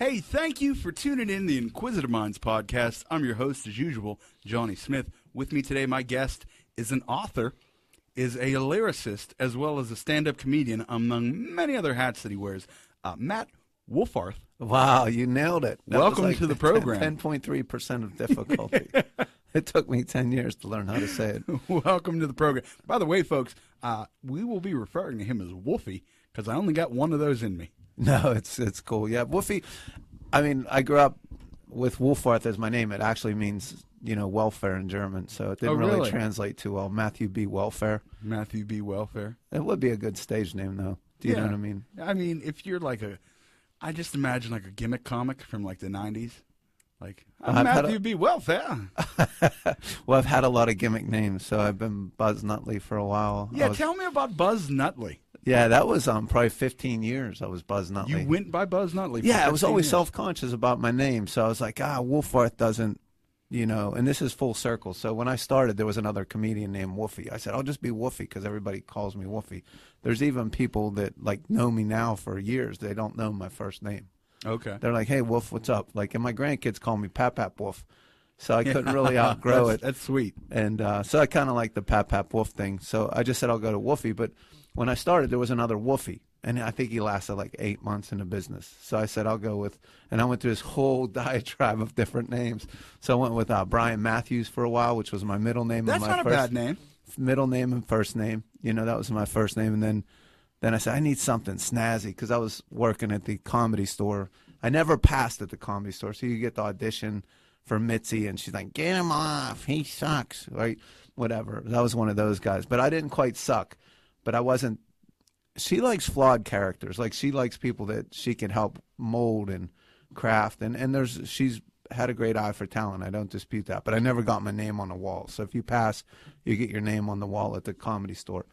Hey, thank you for tuning in the Inquisitive Minds podcast. I'm your host, as usual, Johnny Smith. With me today, my guest is an author, is a lyricist, as well as a stand-up comedian, among many other hats that he wears. Uh, Matt Wolfarth. Wow, you nailed it. That Welcome like to the program. Ten point three percent of difficulty. it took me ten years to learn how to say it. Welcome to the program. By the way, folks, uh, we will be referring to him as Wolfie because I only got one of those in me. No, it's it's cool. Yeah, Wolfie. I mean, I grew up with Wolfarth as my name. It actually means you know welfare in German, so it didn't Oh, really? really? translate too well. Matthew B. Welfare. Matthew B. Welfare. It would be a good stage name though. Do you know what I mean? I mean, if you're like a, I just imagine like a gimmick comic from like the '90s, like I'm Matthew a- B. Welfare. Well, I've had a lot of gimmick names, so I've been Buzz Nutley for a while. Yeah, was- tell me about Buzz Nutley. Yeah, that was um probably 15 years. I was Buzz Nutley. You went by Buzz Nutley. Yeah, I was always years. self conscious about my name, so I was like, ah, Wolfarth doesn't, you know. And this is full circle. So when I started, there was another comedian named Wolfie. I said, I'll just be Wolfie because everybody calls me Wolfie. There's even people that like know me now for years. They don't know my first name. Okay. They're like, Hey, Wolf, what's up? Like, and my grandkids call me Pap Pap Wolf. So I couldn't really outgrow that's, it. That's sweet. And uh, so I kind of like the Pap Pap Wolf thing. So I just said I'll go to Wolfie. But when I started, there was another Wolfie. And I think he lasted like eight months in the business. So I said I'll go with, and I went through this whole diatribe of different names. So I went with uh, Brian Matthews for a while, which was my middle name. That's and my not a first, bad name. Middle name and first name. You know, that was my first name. And then, then I said I need something snazzy because I was working at the comedy store. I never passed at the comedy store, so you get the audition for Mitzi, and she's like, "Get him off, he sucks," right? Whatever. That was one of those guys, but I didn't quite suck, but I wasn't. She likes flawed characters, like she likes people that she can help mold and craft, and and there's she's had a great eye for talent. I don't dispute that, but I never got my name on the wall. So if you pass, you get your name on the wall at the comedy store.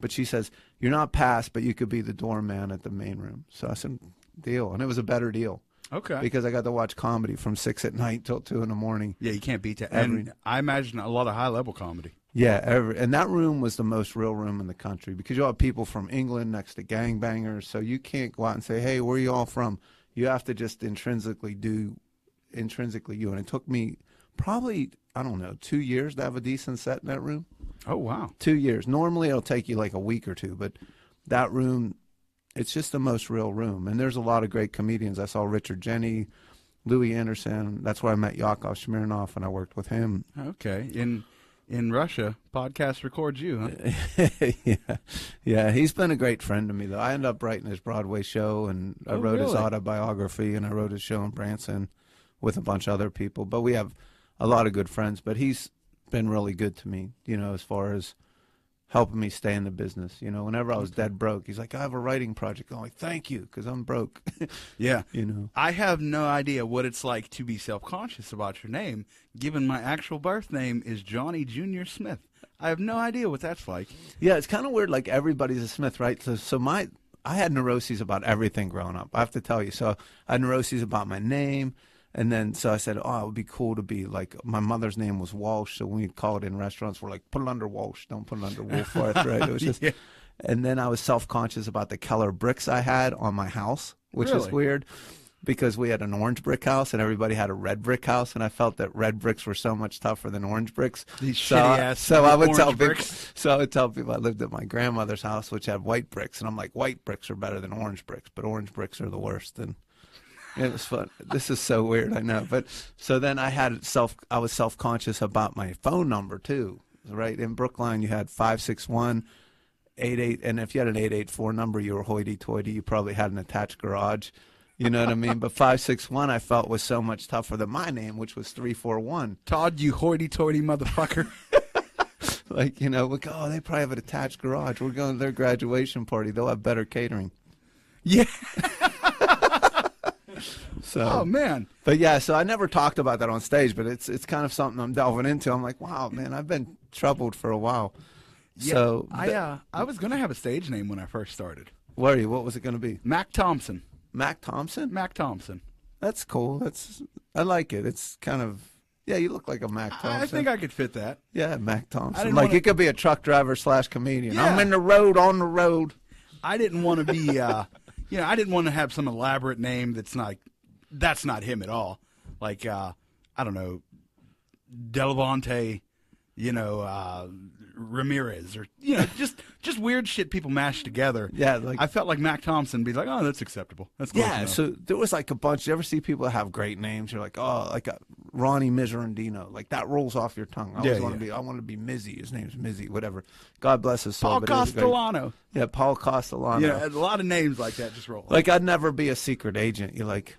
But she says you're not passed, but you could be the doorman at the main room. So I said, deal, and it was a better deal Okay. because I got to watch comedy from six at night till two in the morning. yeah, you can't beat that. Every- And I imagine a lot of high level comedy. Yeah, every, and that room was the most real room in the country because you have people from England next to gangbangers, so you can't go out and say, "Hey, where are you all from?" You have to just intrinsically do intrinsically you. And it took me probably I don't know two years to have a decent set in that room. Oh wow. Two years. Normally it'll take you like a week or two, but that room, it's just the most real room. And there's a lot of great comedians. I saw Richard Jeni, Louie Anderson. That's where I met Yakov Smirnoff, and I worked with him. Okay. In in Russia, podcast records you. Huh? yeah, yeah, he's been a great friend to me though. I ended up writing his Broadway show, and I Oh, wrote his autobiography, and I wrote his show in Branson with a bunch of other people. But we have a lot of good friends. But he's been really good to me, you know, as far as helping me stay in the business. You know, whenever I was dead broke, he's like, "I have a writing project." I'm like, "Thank you," because I'm broke. Yeah. you know. I have no idea what it's like to be self conscious about your name, given my actual birth name is Johnny Junior Smith. I have no idea what that's like. Yeah, it's kind of weird. Like everybody's a Smith, right? So, so my I had neuroses about everything growing up. I have to tell you. So I had neuroses about my name, and then so I said, oh, it would be cool to be like my mother's name was Walsh. So when we'd call it in restaurants, we're like, put it under Walsh, don't put it under Wolfarth, right? It was just. Yeah. And then I was self conscious about the color bricks I had on my house, which is Really? weird. Because we had an orange brick house and everybody had a red brick house, and I felt that red bricks were so much tougher than orange bricks. These so, shitty-ass so I would tell people, bricks. so I would tell people I lived at my grandmother's house, which had white bricks, and I'm like, white bricks are better than orange bricks, but orange bricks are the worst. And it was fun. This is so weird, I know. But so then I had self, I was self conscious about my phone number too. Right in Brookline, you had five six one. Eight eight, and if you had an eight eight four number, you were hoity-toity. You probably had an attached garage, you know what I mean. But five six one, I felt was so much tougher than my name, which was three four one. Todd, you hoity toity motherfucker. Like, you know, like, oh, they probably have an attached garage. We're going to their graduation party. They'll have better catering. yeah. So, Oh, man. but yeah, so I never talked about that on stage, but it's it's kind of something I'm delving into. I'm like, wow, man, I've been troubled for a while. Yeah, so, I, uh, I was going to have a stage name when I first started where are you? What was it going to be? Mac Thompson. Mac Thompson? Mac Thompson. That's cool. That's I like it. It's kind of yeah. You look like a Mac Thompson. I think I could fit that. yeah, Mac Thompson. Like wanna- you could be a truck driver slash comedian. I'm in the road on the road. I didn't want to be, uh, you know, I didn't want to have some elaborate name that's not that's not him at all. Like uh, I don't know, Delavante, you know, uh, Ramirez, or you know, just just weird shit people mash together. Yeah, like- I felt like Mac Thompson be like, oh, that's acceptable. That's Yeah, enough." so there was like a bunch. You ever see people that have great names? You're like, oh, like a Ronnie Miserandino. Like that rolls off your tongue. I Yeah, always want yeah. to be. I want to be Mizzy. His name's Mizzy. Whatever. God bless his soul. Paul was great. Yeah, Paul Castellano. Know, a lot of names like that just roll. Like I'd never be a secret agent. You're like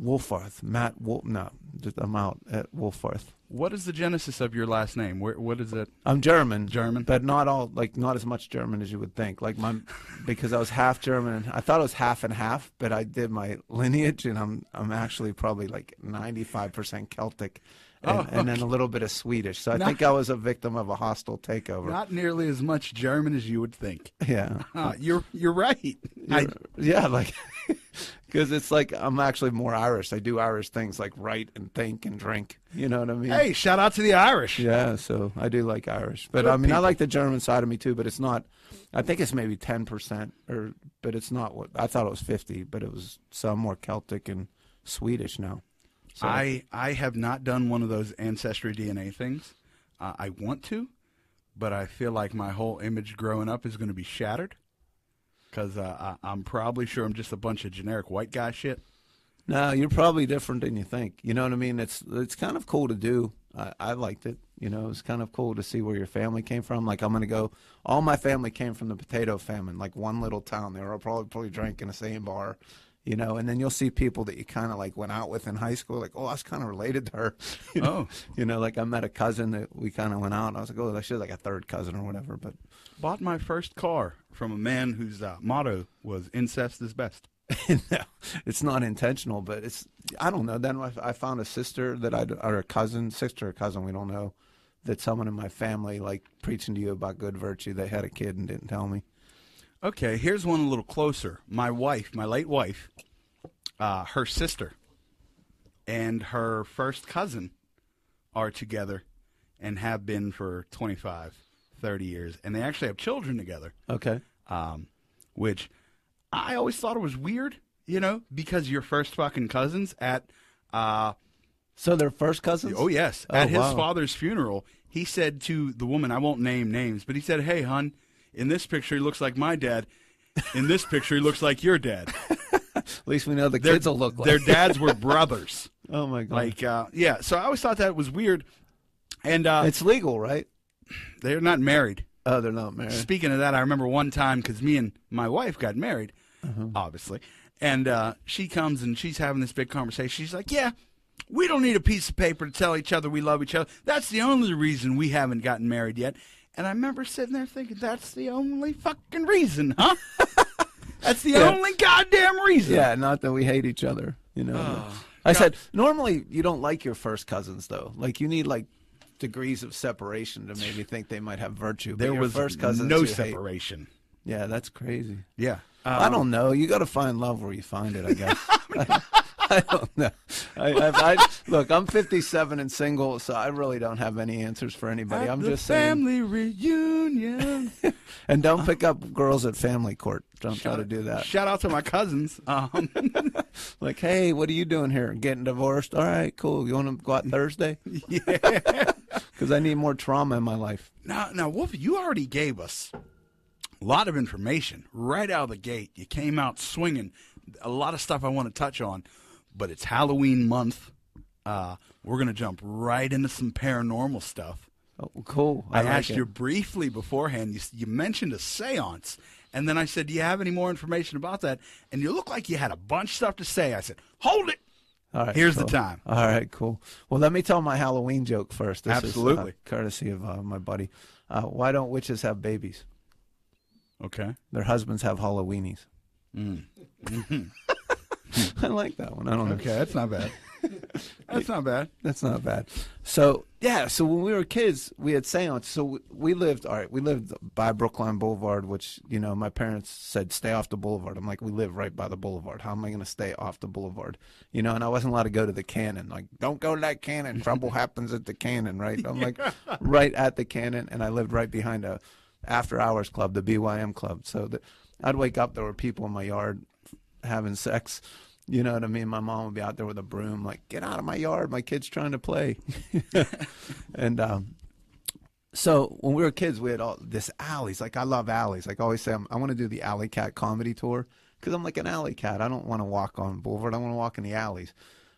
Wolfarth, Matt Wolf. No, just, I'm out at Wolfarth. What is the genesis of your last name? Where what is it? I'm German, German? but not all like not as much German as you would think. Like my because I was half German. I thought it was half and half, but I did my lineage, and I'm I'm actually probably like 95 percent Celtic, and, Oh, and then a little bit of Swedish. So I Not- think I was a victim of a hostile takeover. Not nearly as much German as you would think. yeah, Huh, you're you're right. I, yeah, like because it's like I'm actually more Irish. I do Irish things like write and think and drink. You know what I mean? hey, shout out to the Irish. Yeah, so I do like Irish, but Good I mean I like the German side of me too. But it's not. I think it's maybe ten percent, or but it's not what I thought it was fifty. But it was some more Celtic and Swedish now. So, I I have not done one of those ancestry DNA things. Uh, I want to, but I feel like my whole image growing up is going to be shattered because uh, I, I'm probably sure I'm just a bunch of generic white guy shit. no, you're probably different than you think. You know what I mean? It's it's kind of cool to do. I, I liked it. You know, it's kind of cool to see where your family came from. Like I'm gonna go. All my family came from the potato famine, like one little town. They were all probably probably drank in the same bar. You know, and then you'll see people that you kind of like went out with in high school, like, oh, I was kind of related to her. You know? Oh. you know, like I met a cousin that we kind of went out. And I was like, oh, she's like a third cousin or whatever. But Bought my first car from a man whose uh, motto was "incest is best." no, it's not intentional, but it's I don't know. Then I, I found a sister that I or a cousin, sister or cousin, we don't know, that someone in my family like preaching to you about good virtue. They had a kid and didn't tell me. Okay, here's one a little closer. My wife, my late wife, uh, her sister, and her first cousin are together and have been for 25, 30 years. And they actually have children together, Okay. um, which I always thought it was weird, you know, because your first fucking cousins at, uh, So they're first cousins. oh, yes, Oh, at his wow. father's funeral, he said to the woman, I won't name names, but he said, hey, hon, in this picture, he looks like my dad. In this picture, he looks like your dad. At least we know the Their- kids will look like. Their dads were brothers. oh my god. Like, uh, yeah. So I always thought that was weird. And uh, it's legal, right? they're not married. Oh, they're not married. Speaking of that, I remember one time because me and my wife got married, Uh-huh. obviously, and uh, she comes and she's having this big conversation. She's like, "Yeah, we don't need a piece of paper to tell each other we love each other. That's the only reason we haven't gotten married yet." And I remember sitting there thinking, "That's the only fucking reason, huh? That's the Yeah. only goddamn reason." Yeah, not that we hate each other. You know. Oh, I God. said normally you don't like your first cousins though. Like you need like degrees of separation to maybe think they might have virtue. But There was first cousins no you hate. separation. Yeah, that's crazy. Yeah. I Um, don't know. You got to find love where you find it. I guess. I don't know. I, I, I, look, I'm 57 and single, so I really don't have any answers for anybody. At I'm just saying. family reunion. And don't pick up girls at family court. Don't try to do that. Shout out to my cousins. Um, Like, hey, what are you doing here? Getting divorced? All right, cool. You want to go out Thursday? yeah. Because I need more trauma in my life. Now, now, Wolf, you already gave us a lot of information right out of the gate. You came out swinging. A lot of stuff I want to touch on, but it's Halloween month. Uh, we're gonna jump right into some paranormal stuff. Oh, cool. I, I, like asked it. you briefly beforehand. You, you mentioned a séance, and then I said, "Do you have any more information about that?" And you look like you had a bunch of stuff to say. I said, "Hold it." All right, Here's the time. All right, cool. Well, let me tell my Halloween joke first. This Absolutely. is uh, courtesy of uh, my buddy. Uh, why don't witches have babies? Okay. Their husbands have Halloweenies. Mm. I like that one. I don't know. Okay, that's not bad. that's not bad. That's not bad. So yeah, so when we were kids, we had seance. So we, we lived. All right, we lived by Brookline Boulevard, which you know my parents said stay off the boulevard. I'm like, we live right by the boulevard. How am I going to stay off the boulevard? You know, and I wasn't allowed to go to the cannon. Like, don't go to that cannon. Trouble happens at the cannon. Right? I'm like right at the cannon, and I lived right behind a after hours club, the BYM club. So that I'd wake up, there were people in my yard having sex You know what I mean? My mom would be out there with a broom, like, get out of my yard. My kid's trying to play. and um, so when we were kids, we had all this alleys. Like, I love alleys. Like, I always say, I'm, I want to do the Alley Cat comedy tour because I'm like an alley cat. I don't want to walk on Boulevard. I want to walk in the alleys.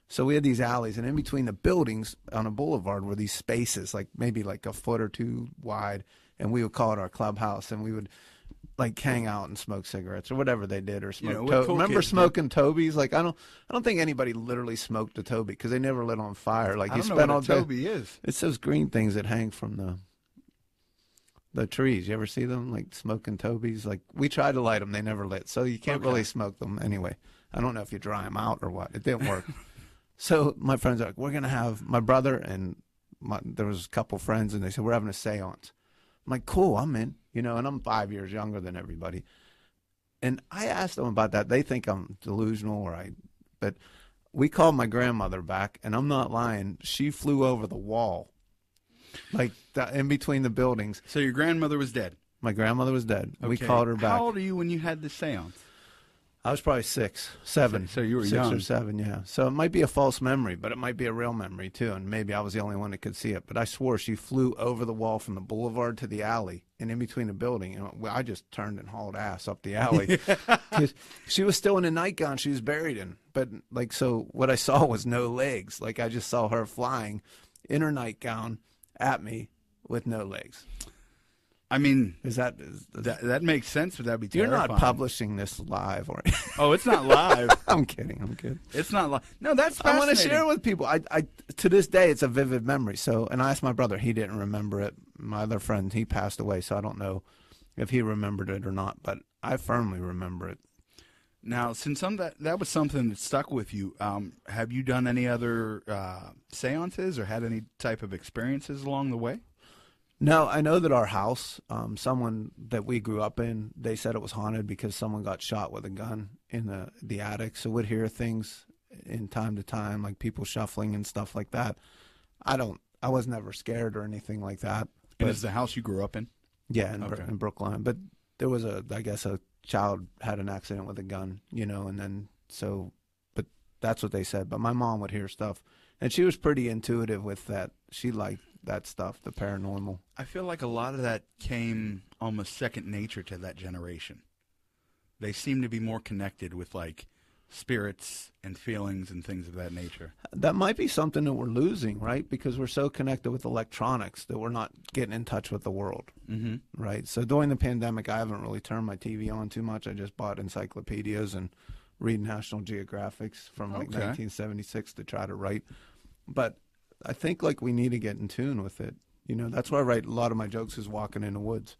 So we had these alleys, and in between the buildings on a boulevard were these spaces, like maybe like a foot or two wide, and we would call it our clubhouse, and we would like hang out and smoke cigarettes or whatever they did, or smoke. know, to- cool remember kids smoking Tobies? Like I don't, I don't think anybody literally smoked a Toby because they never lit on fire. Like I you spent all day. Toby is. It's those green things that hang from the the trees. You ever see them like smoking Tobies? Like we tried to light them, they never lit. So you can't Okay. really smoke them anyway. I don't know if you dry them out or what. It didn't work. so my friends are like, we're gonna have my brother and my, there was a couple friends, and they said we're having a séance. I'm like, cool, I'm in. You know, and I'm five years younger than everybody. And I asked them about that. They think I'm delusional, or I, but we called my grandmother back, and I'm not lying. She flew over the wall, like the, in between the buildings. So your grandmother was dead. My grandmother was dead. We called her back. How old are you when you had the seance? I was probably six, seven. So you were six young. or seven, yeah. So it might be a false memory, but it might be a real memory too. And maybe I was the only one that could see it. But I swore she flew over the wall from the boulevard to the alley and in between the building. And I just turned and hauled ass up the alley. she was still in a nightgown she was buried in. But like, so what I saw was no legs. Like I just saw her flying in her nightgown at me with no legs. I mean, Is that, is, that that makes sense, but that'd be you're not publishing this live, or Oh, it's not live. I'm kidding. I'm kidding. it's not live. No, that's I want to share it with people. I, I, to this day, it's a vivid memory. So, and I asked my brother, he didn't remember it. My other friend, he passed away, so I don't know if he remembered it or not. But I firmly remember it. Now, since some that that was something that stuck with you, um, have you done any other uh, seances or had any type of experiences along the way? No, I know that our house, um, someone that we grew up in, they said it was haunted because someone got shot with a gun in the the attic. So we'd hear things in time to time, like people shuffling and stuff like that. I don't. I was never scared or anything like that. And But- is the house you grew up in? Yeah, in, Okay. in Brookline. But there was a, I guess, a child had an accident with a gun, you know, and then so, but that's what they said. But my mom would hear stuff, and she was pretty intuitive with that. She liked that stuff, the paranormal. I feel like a lot of that came almost second nature to that generation. They seem to be more connected with like spirits and feelings and things of that nature. That might be something that we're losing, right? Because we're so connected with electronics that we're not getting in touch with the world, Mm-hmm. right? So during the pandemic, I haven't really turned my TV on too much. I just bought encyclopedias and read National Geographics from like Okay. 1976 to try to write. But I think like we need to get in tune with it. You know, that's why I write a lot of my jokes is walking in the woods,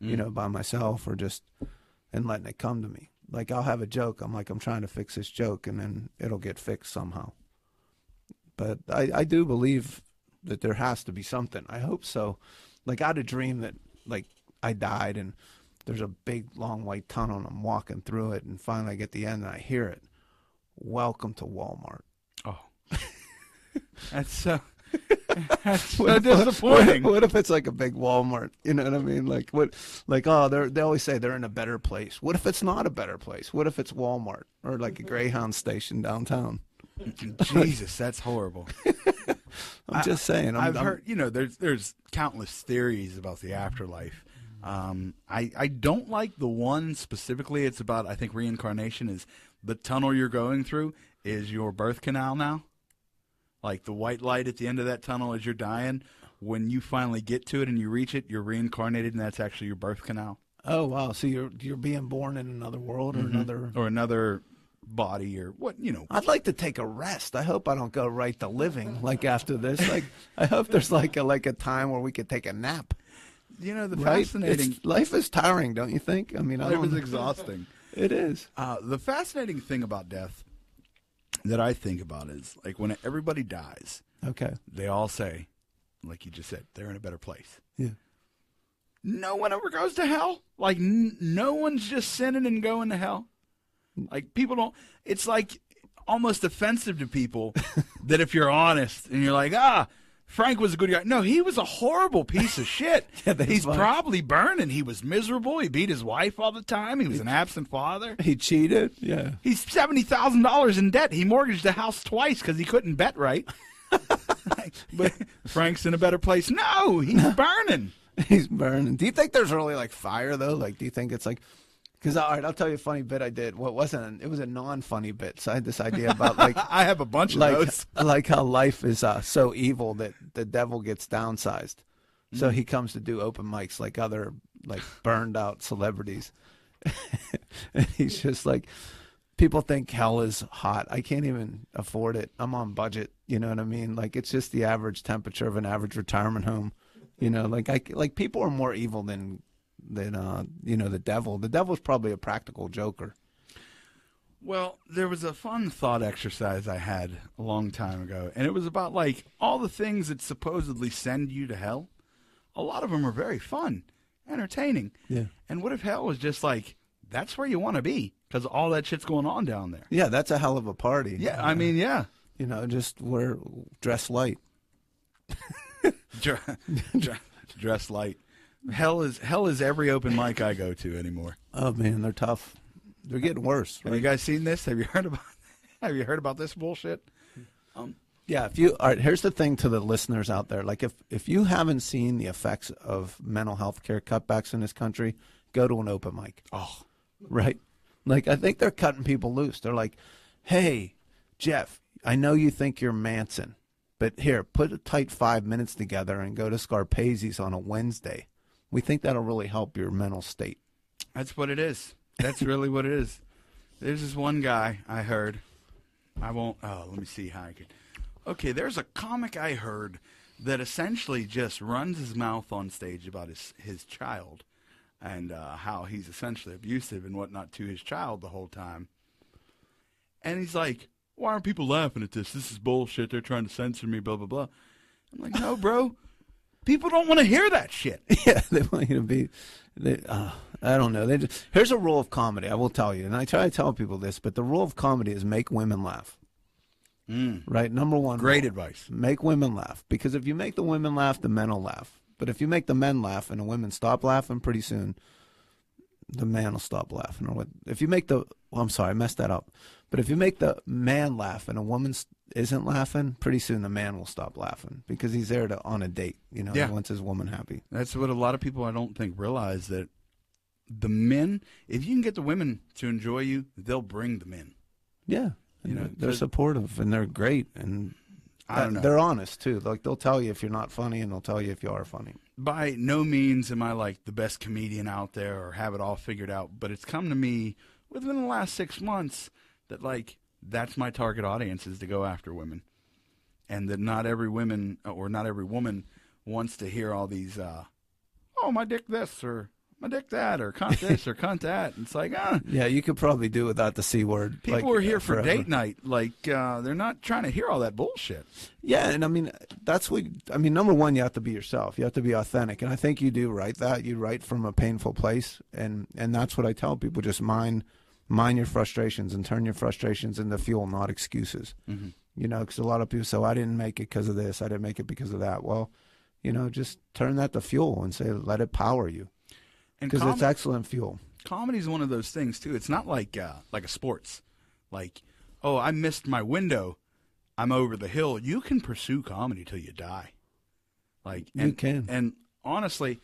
you mm. know, by myself or just and letting it come to me. Like I'll have a joke, I'm like I'm trying to fix this joke, and then it'll get fixed somehow. But I, I do believe that there has to be something. I hope so. Like I had a dream that like I died and there's a big long white tunnel and I'm walking through it and finally I get the end and I hear it. Welcome to Walmart. That's so. that's so disappointing. What, what if it's like a big Walmart? You know what I mean? Like what? Like oh, they they always say they're in a better place. What if it's not a better place? What if it's Walmart or like a Greyhound station downtown? Jesus, that's horrible. I'm just saying. I'm, I've I'm- heard, you know, there's there's countless theories about the afterlife. Um, I I don't like the one specifically. It's about I think reincarnation is the tunnel you're going through is your birth canal now. Like the white light at the end of that tunnel as you're dying. When you finally get to it and you reach it, you're reincarnated, and that's actually your birth canal Oh wow! So you're you're being born in another world or another. or another body or what you know. I'd like to take a rest. I hope I don't go right to living like after this. Like I hope there's like a like a time where we could take a nap. You know the Right? fascinating. It's, life is tiring, don't you think? I mean, I Life is exhausting. it is. Uh, the fascinating thing about death that I think about is like when everybody dies, Okay. they all say, like you just said, they're in a better place. Yeah. No one ever goes to hell. Like n- no one's just sinning and going to hell. Like people don't. It's like almost offensive to people that if you're honest and you're like, ah, Frank was a good guy. No, he was a horrible piece of shit. Yeah, He's probably burning. He was miserable. He beat his wife all the time. He was an absent father. He cheated. Yeah. He's seventy thousand dollars in debt. He mortgaged the house twice because he couldn't bet right. but Frank's in a better place. No, he's burning. He's burning. Do you think there's really like fire though? Like, do you think it's like? Because all right, I'll tell you a funny bit I did. Well, it wasn't. It was a non-funny bit. So I had this idea about like, I have a bunch of like, those. like how life is uh, so evil that the devil gets downsized. So he comes to do open mics like other like burned out celebrities, and he's just like, people think hell is hot. I can't even afford it. I'm on budget. You know what I mean? Like it's just the average temperature of an average retirement home. You know, like I like people are more evil than than uh you know the devil. The devil's probably a practical joker. Well, there was a fun thought exercise I had a long time ago, and it was about like all the things that supposedly send you to hell. A lot of them are very fun, entertaining. Yeah. And what if hell was just like that's where you want to be because all that shit's going on down there? Yeah, that's a hell of a party. Yeah, I mean, yeah. you know, just wear dress light. Dre- dre- dress light. Hell is hell is every open mic I go to anymore. Oh man, they're tough. They're getting worse. Have you guys seen this? Have you heard about? Have you heard about this bullshit? Um, yeah, if you all right, here's the thing to the listeners out there. Like if if you haven't seen the effects of mental health care cutbacks in this country, go to an open mic. Oh, Right? Like I think they're cutting people loose. They're like, "Hey, Jeff, I know you think you're Manson, but here, put a tight 5 minutes together and go to Scarpazi's on a Wednesday. We think that'll really help your mental state." that's what it is. That's really what it is. There's this one guy I heard. I won't. Oh, let me see how I can. Okay, there's a comic I heard that essentially just runs his mouth on stage about his his child and uh, how he's essentially abusive and whatnot to his child the whole time. And he's like, "Why aren't people laughing at this? This is bullshit. They're trying to censor me. Blah blah blah." I'm like, "No, bro. People don't want to hear that shit." yeah, they want you to be. They, uh, I don't know. They just, here's a rule of comedy. I will tell you, and I try to tell people this, but the rule of comedy is make women laugh. Right, number one. Great rule. advice. Make women laugh because if you make the women laugh, the men will laugh. But if you make the men laugh and the women stop laughing, pretty soon the man will stop laughing. Or what? If you make the, well, I'm sorry, I messed that up. But if you make the man laugh and a woman isn't laughing, pretty soon the man will stop laughing because he's there to on a date. You know, Yeah. he wants his woman happy. That's what a lot of people I don't think realize that the men, if you can get the women to enjoy you, they'll bring the men. Yeah, You know, they're, supportive and they're great and I don't know. they're honest too. Like they'll tell you if you're not funny and they'll tell you if you are funny. By no means am I like the best comedian out there or have it all figured out, but it's come to me within the last six months that like that's my target audience is to go after women, and that not every women or not every woman wants to hear all these, uh, oh my dick this or my dick that or cunt this or cunt that. It's like ah. Yeah, you could probably do without the c word. People like, are here uh, for date night. Like uh, they're not trying to hear all that bullshit. Yeah, and I mean that's what I mean. Number one, you have to be yourself. You have to be authentic, and I think you do write that. You write from a painful place, and and that's what I tell people: just mind mind your frustrations and turn your frustrations into fuel, not excuses. Mm-hmm. You know, because a lot of people say, well, "I didn't make it because of this. I didn't make it because of that." Well, you know, just turn that to fuel and say, let it power you, because com- it's excellent fuel. comedy is one of those things too. It's not like uh, like a sports, like oh I missed my window, I'm over the hill. You can pursue comedy till you die. Like You can. and honestly,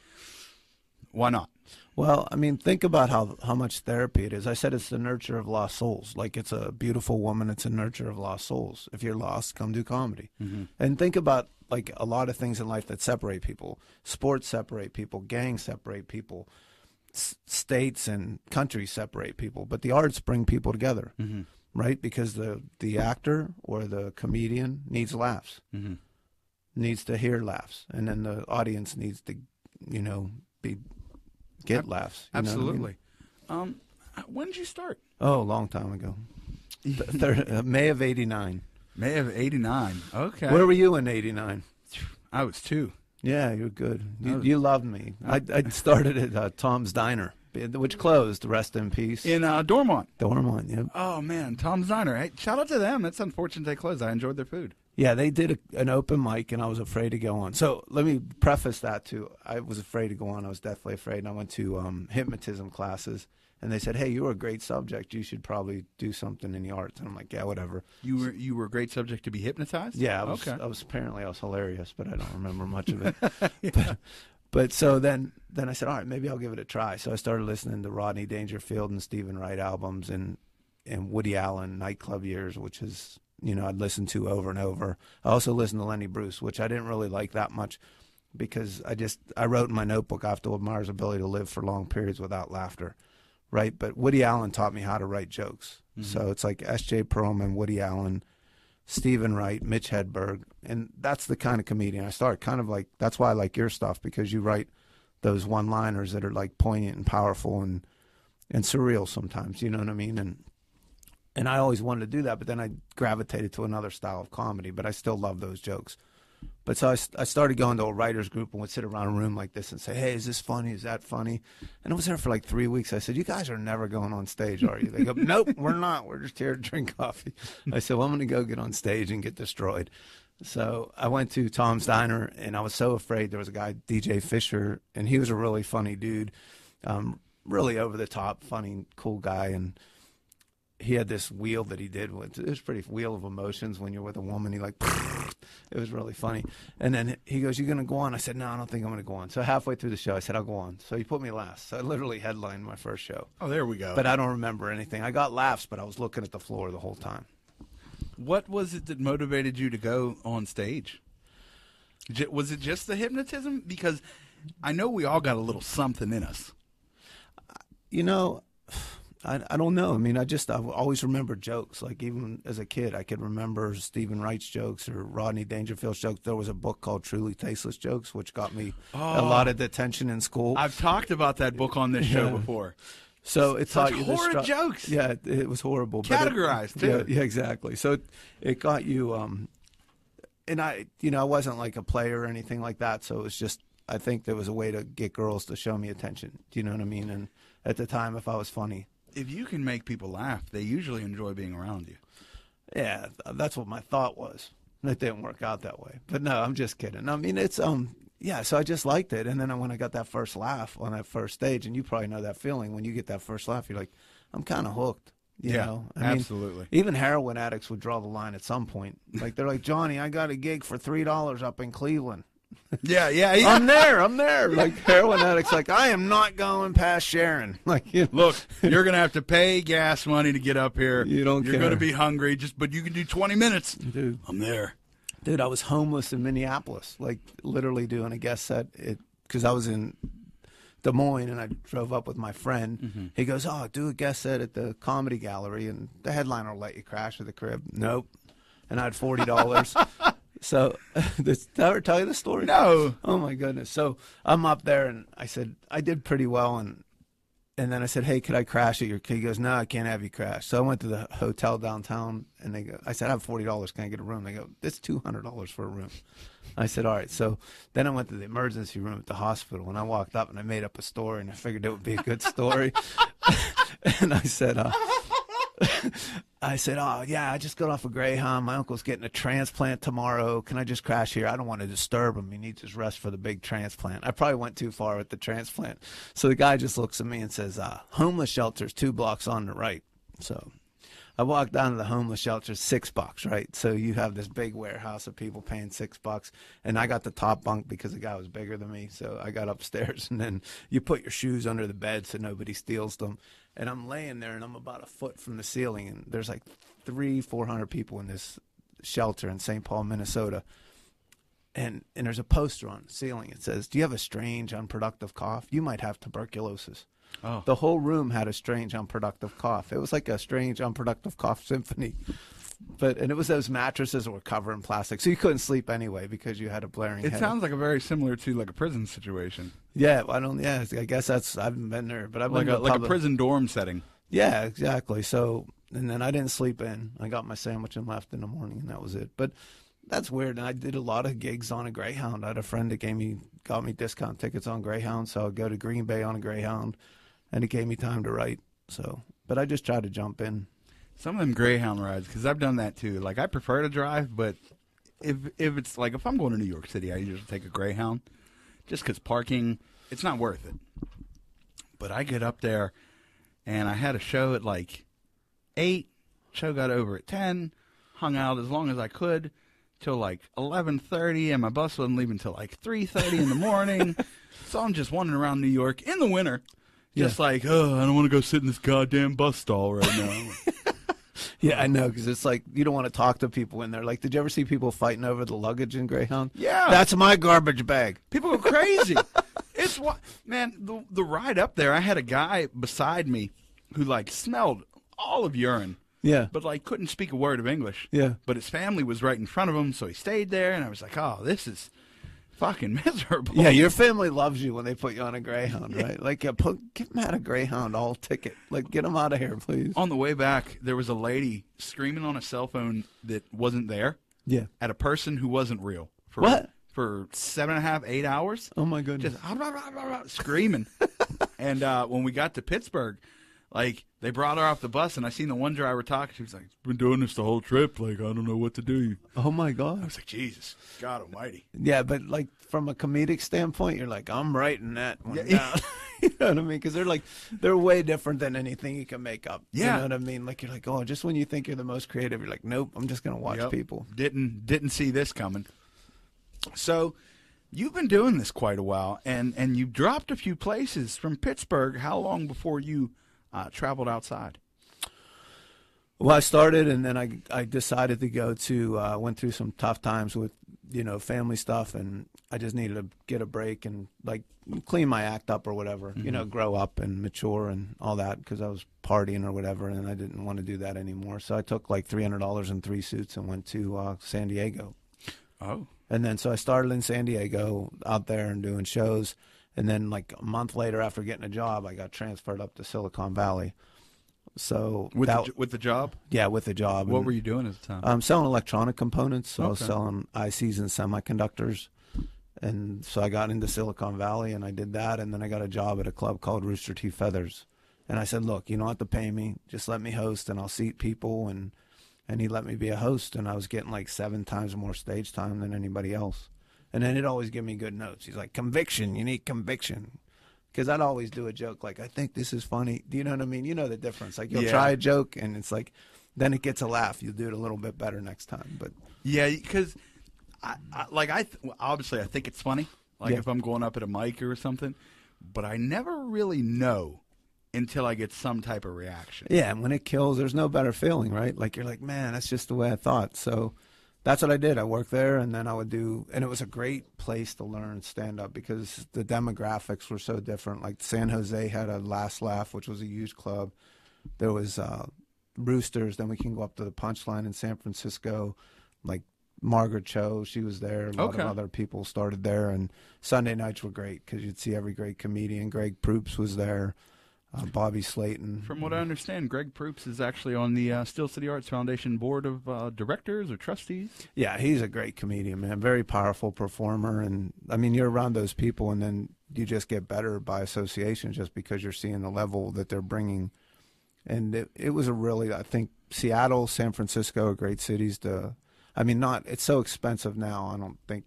why not? Well, I mean, think about how how much therapy it is. I said it's the nurture of lost souls. Like it's a beautiful woman. It's a nurture of lost souls. If you're lost, come do comedy. And think about like a lot of things in life that separate people. Sports separate people. Gangs separate people. S- states and countries separate people. But the arts bring people together, right? Because the the actor or the comedian needs laughs, Mhm. needs to hear laughs, and then the audience needs to, you know, be get laughs. know I mean? Absolutely. Um, when did you start? Oh, a long time ago. Uh, May of '89. May of '89. Okay. Where were you in '89? I was two. Yeah, you're good. You, was- you loved me. I, I started at uh, Tom's Diner. Which closed. Rest in peace. in uh, Dormont. Dormont. Yep. Oh man, Tom's Diner. Hey, shout out to them. It's unfortunate they closed. I enjoyed their food. Yeah, they did a, an open mic, and I was afraid to go on. So let me preface that too. I was afraid to go on. I was definitely afraid. And I went to um, hypnotism classes, and they said, "Hey, you're a great subject. You should probably do something in the arts." And I'm like, "Yeah, whatever." You were you were a great subject to be hypnotized. Yeah, I was, okay. I was apparently I was hilarious, but I don't remember much of it. but, but so then then I said, all right, maybe I'll give it a try. So I started listening to Rodney Dangerfield and Steven Wright albums and and Woody Allen nightclub years, which is you know I'd listen to over and over. I also listened to Lenny Bruce, which I didn't really like that much because I just I wrote in my notebook I have to admire his ability to live for long periods without laughter. Right, but Woody Allen taught me how to write jokes. Mm-hmm. So it's like S.J. Perelman, Woody Allen, Steven Wright, Mitch Hedberg, and that's the kind of comedian I start. Kind of like that's why I like your stuff because you write those one-liners that are like poignant and powerful and and surreal sometimes. You know what I mean? And and I always wanted to do that, but then I gravitated to another style of comedy. But I still love those jokes. But so I, I started going to a writers group and would sit around a room like this and say, "Hey, is this funny? Is that funny?" And I was there for like three weeks. I said, "You guys are never going on stage, are you?" They go, "Nope, we're not. We're just here to drink coffee." I said, "Well, I'm going to go get on stage and get destroyed." So I went to Tom's Diner and I was so afraid. There was a guy, DJ Fisher, and he was a really funny dude, um, really over the top, funny, cool guy, and he had this wheel that he did with it was pretty wheel of emotions when you're with a woman he like it was really funny and then he goes you're gonna go on i said no i don't think i'm gonna go on so halfway through the show i said i'll go on so he put me last so i literally headlined my first show Oh, there we go. but i don't remember anything i got laughs but i was looking at the floor the whole time what was it that motivated you to go on stage? Was it just the hypnotism? Because I know we all got a little something in us. you know I, I don't know. I mean, I just I've always remember jokes. Like even as a kid, I could remember Steven Wright's jokes or Rodney Dangerfield's jokes. There was a book called Truly Tasteless Jokes, which got me a lot of detention in school. I've talked about that book on this show Yeah. before. So it Such taught you the horrid jokes. Yeah, it, it was horrible. but it- Categorized, Yeah, too. yeah, exactly. So it, it got you. Um, and I, you know, I wasn't like a player or anything like that. So it was just, I think there was a way to get girls to show me attention. Do you know what I mean? And at the time, if I was funny, If you can make people laugh, they usually enjoy being around you. yeah, that's what my thought was. It didn't work out that way. But no, I'm just kidding. I mean, it's um, yeah. So I just liked it, and then when I got that first laugh on that first stage, and you probably know that feeling when you get that first laugh, you're like, I'm kind of hooked. You Yeah, know, I mean, absolutely. even heroin addicts would draw the line at some point. Like they're like, Johnny, I got a gig for three dollars up in Cleveland. Yeah, yeah, yeah. I'm there. I'm there. Like heroin addicts, like I am not going past Sharon. Like you know, Look, you're gonna have to pay gas money to get up here. You don't You're care. gonna be hungry, just but you can do 20 minutes. dude. I'm there. Dude, I was homeless in Minneapolis, like literally doing a guest set. It because I was in Des Moines and I drove up with my friend. Mm-hmm. He goes, "Oh, do a guest set at the Comedy Gallery, and the headliner will let you crash at the crib." Nope. And I had forty dollars. so, this, ever tell you the story? No. Oh my goodness. So I'm up there and I said I did pretty well and and then I said, "Hey, could I crash at your?" He goes, "No, I can't have you crash." So I went to the hotel downtown, and they go. I said, "I have forty dollars. Can I get a room?" They go, "It's two hundred dollars for a room." I said, "All right." So then I went to the emergency room at the hospital, and I walked up and I made up a story, and I figured it would be a good story. and I said, uh, I said, "Oh yeah, I just got off a Greyhound. My uncle's getting a transplant tomorrow. Can I just crash here? I don't want to disturb him. He needs his rest for the big transplant." I probably went too far with the transplant, so the guy just looks at me and says, uh, "Homeless shelter's two blocks on the right." So I walked down to the homeless shelter, six bucks, right? So you have this big warehouse of people paying six bucks, and I got the top bunk because the guy was bigger than me. So I got upstairs, and then you put your shoes under the bed so nobody steals them. And I'm laying there, and I'm about a foot from the ceiling, and there's like three, four hundred people in this shelter in St. Paul, Minnesota. And and there's a poster on the ceiling. It says, "Do you have a strange, unproductive cough? You might have tuberculosis." Oh. The whole room had a strange, unproductive cough. It was like a strange, unproductive cough symphony. But and it was those mattresses that were covered in plastic, so you couldn't sleep anyway because you had a blaring. It sounds like a very similar to like a prison situation, Yeah, I don't. Yeah, I guess that's. I haven't been there, but I've like been a like a prison dorm setting. Yeah, exactly. So and then I didn't sleep in. I got my sandwich and left in the morning, and that was it. But that's weird. And I did a lot of gigs on a Greyhound. I had a friend that gave me got me discount tickets on Greyhound, so I'd go to Green Bay on a Greyhound. and it gave me time to write. So, but I just try to jump in. Some of them Greyhound rides, because I've done that too. Like I prefer to drive, but if if it's like if I'm going to New York City, I usually take a Greyhound, just because parking, it's not worth it. But I get up there, and I had a show at like eight. Show got over at ten. Hung out as long as I could till like eleven thirty, and my bus wasn't leaving till like three thirty in the morning. so I'm just wandering around New York in the winter, just like, oh, I don't want to go sit in this goddamn bus stall right now. Yeah, I know because it's like you don't want to talk to people in there. Like, did you ever see people fighting over the luggage in Greyhound? Yeah. that's my garbage bag. People go crazy. it's what man. The the ride up there, I had a guy beside me who like smelled all of urine, Yeah, but like couldn't speak a word of English. yeah. But his family was right in front of him, so he stayed there, and I was like, oh, this is fucking miserable. Yeah, your family loves you when they put you on a Greyhound, right? Like, yeah, put, get them out of Greyhound all ticket. Like, get them out of here, please. On the way back, there was a lady screaming on a cell phone that wasn't there Yeah. at a person who wasn't real. For, What? For seven and a half, eight hours. Oh my goodness. just "Ah, blah, blah, blah," screaming. and uh, when we got to Pittsburgh, like they brought her off the bus, and I seen the one driver talk. She was like, "Been doing this the whole trip. Like I don't know what to do." oh my god! I was like, "Jesus, God Almighty." Yeah, but like from a comedic standpoint, you're like, I'm writing that one Yeah. down. you know what I mean? Because they're like, they're way different than anything you can make up. Yeah. You know what I mean? Like you're like, oh, just when you think you're the most creative, you're like, nope, I'm just gonna watch Yep. people. Didn't didn't see this coming. So, you've been doing this quite a while, and and you dropped a few places from Pittsburgh. How long before you uh, traveled outside? Well, I started, and then I I decided to go to uh, went through some tough times with you know family stuff, and I just needed to get a break and like clean my act up or whatever, you know, grow up and mature and all that because I was partying or whatever, and I didn't want to do that anymore. So I took like three hundred dollars and three suits and went to uh, San Diego, Oh, and then so I started in San Diego out there and doing shows, and then like a month later after getting a job, I got transferred up to Silicon Valley. So with that, the, with the job, yeah, with the job. what and- were you doing at the time? I'm selling electronic components, so I was selling ICs and semiconductors. And so I got into Silicon Valley and I did that. And then I got a job at a club called Rooster T. Feathers. And I said, look, you don't have to pay me. Just let me host and I'll seat people. And, and he let me be a host. And I was getting like seven times more stage time than anybody else. And then he'd always give me good notes. He's like, conviction, you need conviction. Because I'd always do a joke like, I think this is funny. Do you know what I mean? You know the difference. Like, you'll Yeah. try a joke and it's like, then it gets a laugh. You'll do it a little bit better next time. But Yeah, because I, I like I th- obviously I think it's funny. Like Yeah. if I'm going up at a mic or something, but I never really know until I get some type of reaction. Yeah, and when it kills, there's no better feeling, right? Like you're like, man, that's just the way I thought. So that's what I did. I worked there, and then I would do, and it was a great place to learn stand up because the demographics were so different. Like San Jose had a Last Laugh, which was a huge club. There was uh, Roosters. Then we can go up to the Punchline in San Francisco. Like Margaret Cho, she was there. A lot Okay. of other people started there, and Sunday nights were great because you'd see every great comedian. Greg Proops was there. Uh, Bobby Slayton. From what I understand, Greg Proops is actually on the uh, Steel City Arts Foundation board of uh, directors or trustees. Yeah, he's a great comedian, man. Very powerful performer, and I mean, you're around those people, and then you just get better by association, just because you're seeing the level that they're bringing. And it, it was a really, I think, Seattle, San Francisco are great cities to. I mean, not it's so expensive now. I don't think,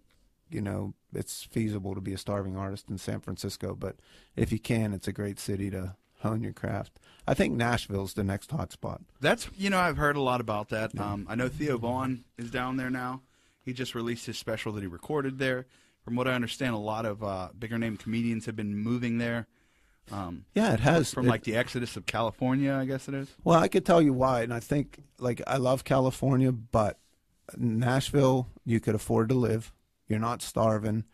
you know, it's feasible to be a starving artist in San Francisco, but if you can, it's a great city to hone your craft. I think Nashville's the next hot spot. That's you know I've heard a lot about that. Um, I know Theo Von is down there now. He just released his special that he recorded there. From what I understand, a lot of uh, bigger name comedians have been moving there. Um, Yeah, it has from it- like the exodus of California, I guess it is. Well, I could tell you why, and I think like I love California, but Nashville, you could afford to live. You're not starving.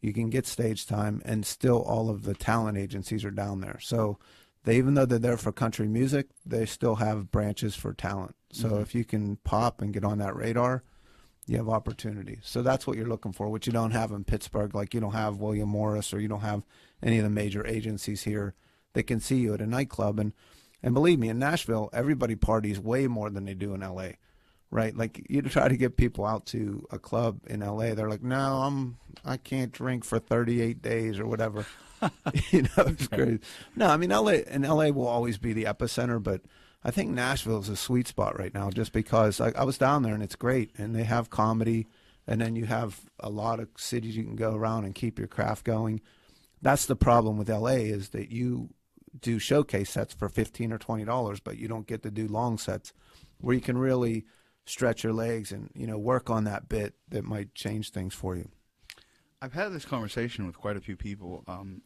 You can get stage time, and still all of the talent agencies are down there. So they, even though they're there for country music, they still have branches for talent. So mm-hmm. if you can pop and get on that radar, you have opportunity. So that's what you're looking for, which you don't have in Pittsburgh. Like you don't have William Morris or you don't have any of the major agencies here that can see you at a nightclub. And and believe me, in Nashville, everybody parties way more than they do in LA. Right? Like you try to get people out to a club in LA, they're like, "No, I'm I can't drink for 38 days or whatever." you know, it's crazy. No, I mean LA and LA will always be the epicenter, but I think Nashville is a sweet spot right now, just because I, I was down there and it's great, and they have comedy, and then you have a lot of cities you can go around and keep your craft going. That's the problem with LA is that you do showcase sets for fifteen or twenty dollars, but you don't get to do long sets where you can really stretch your legs and you know work on that bit that might change things for you. I've had this conversation with quite a few people um,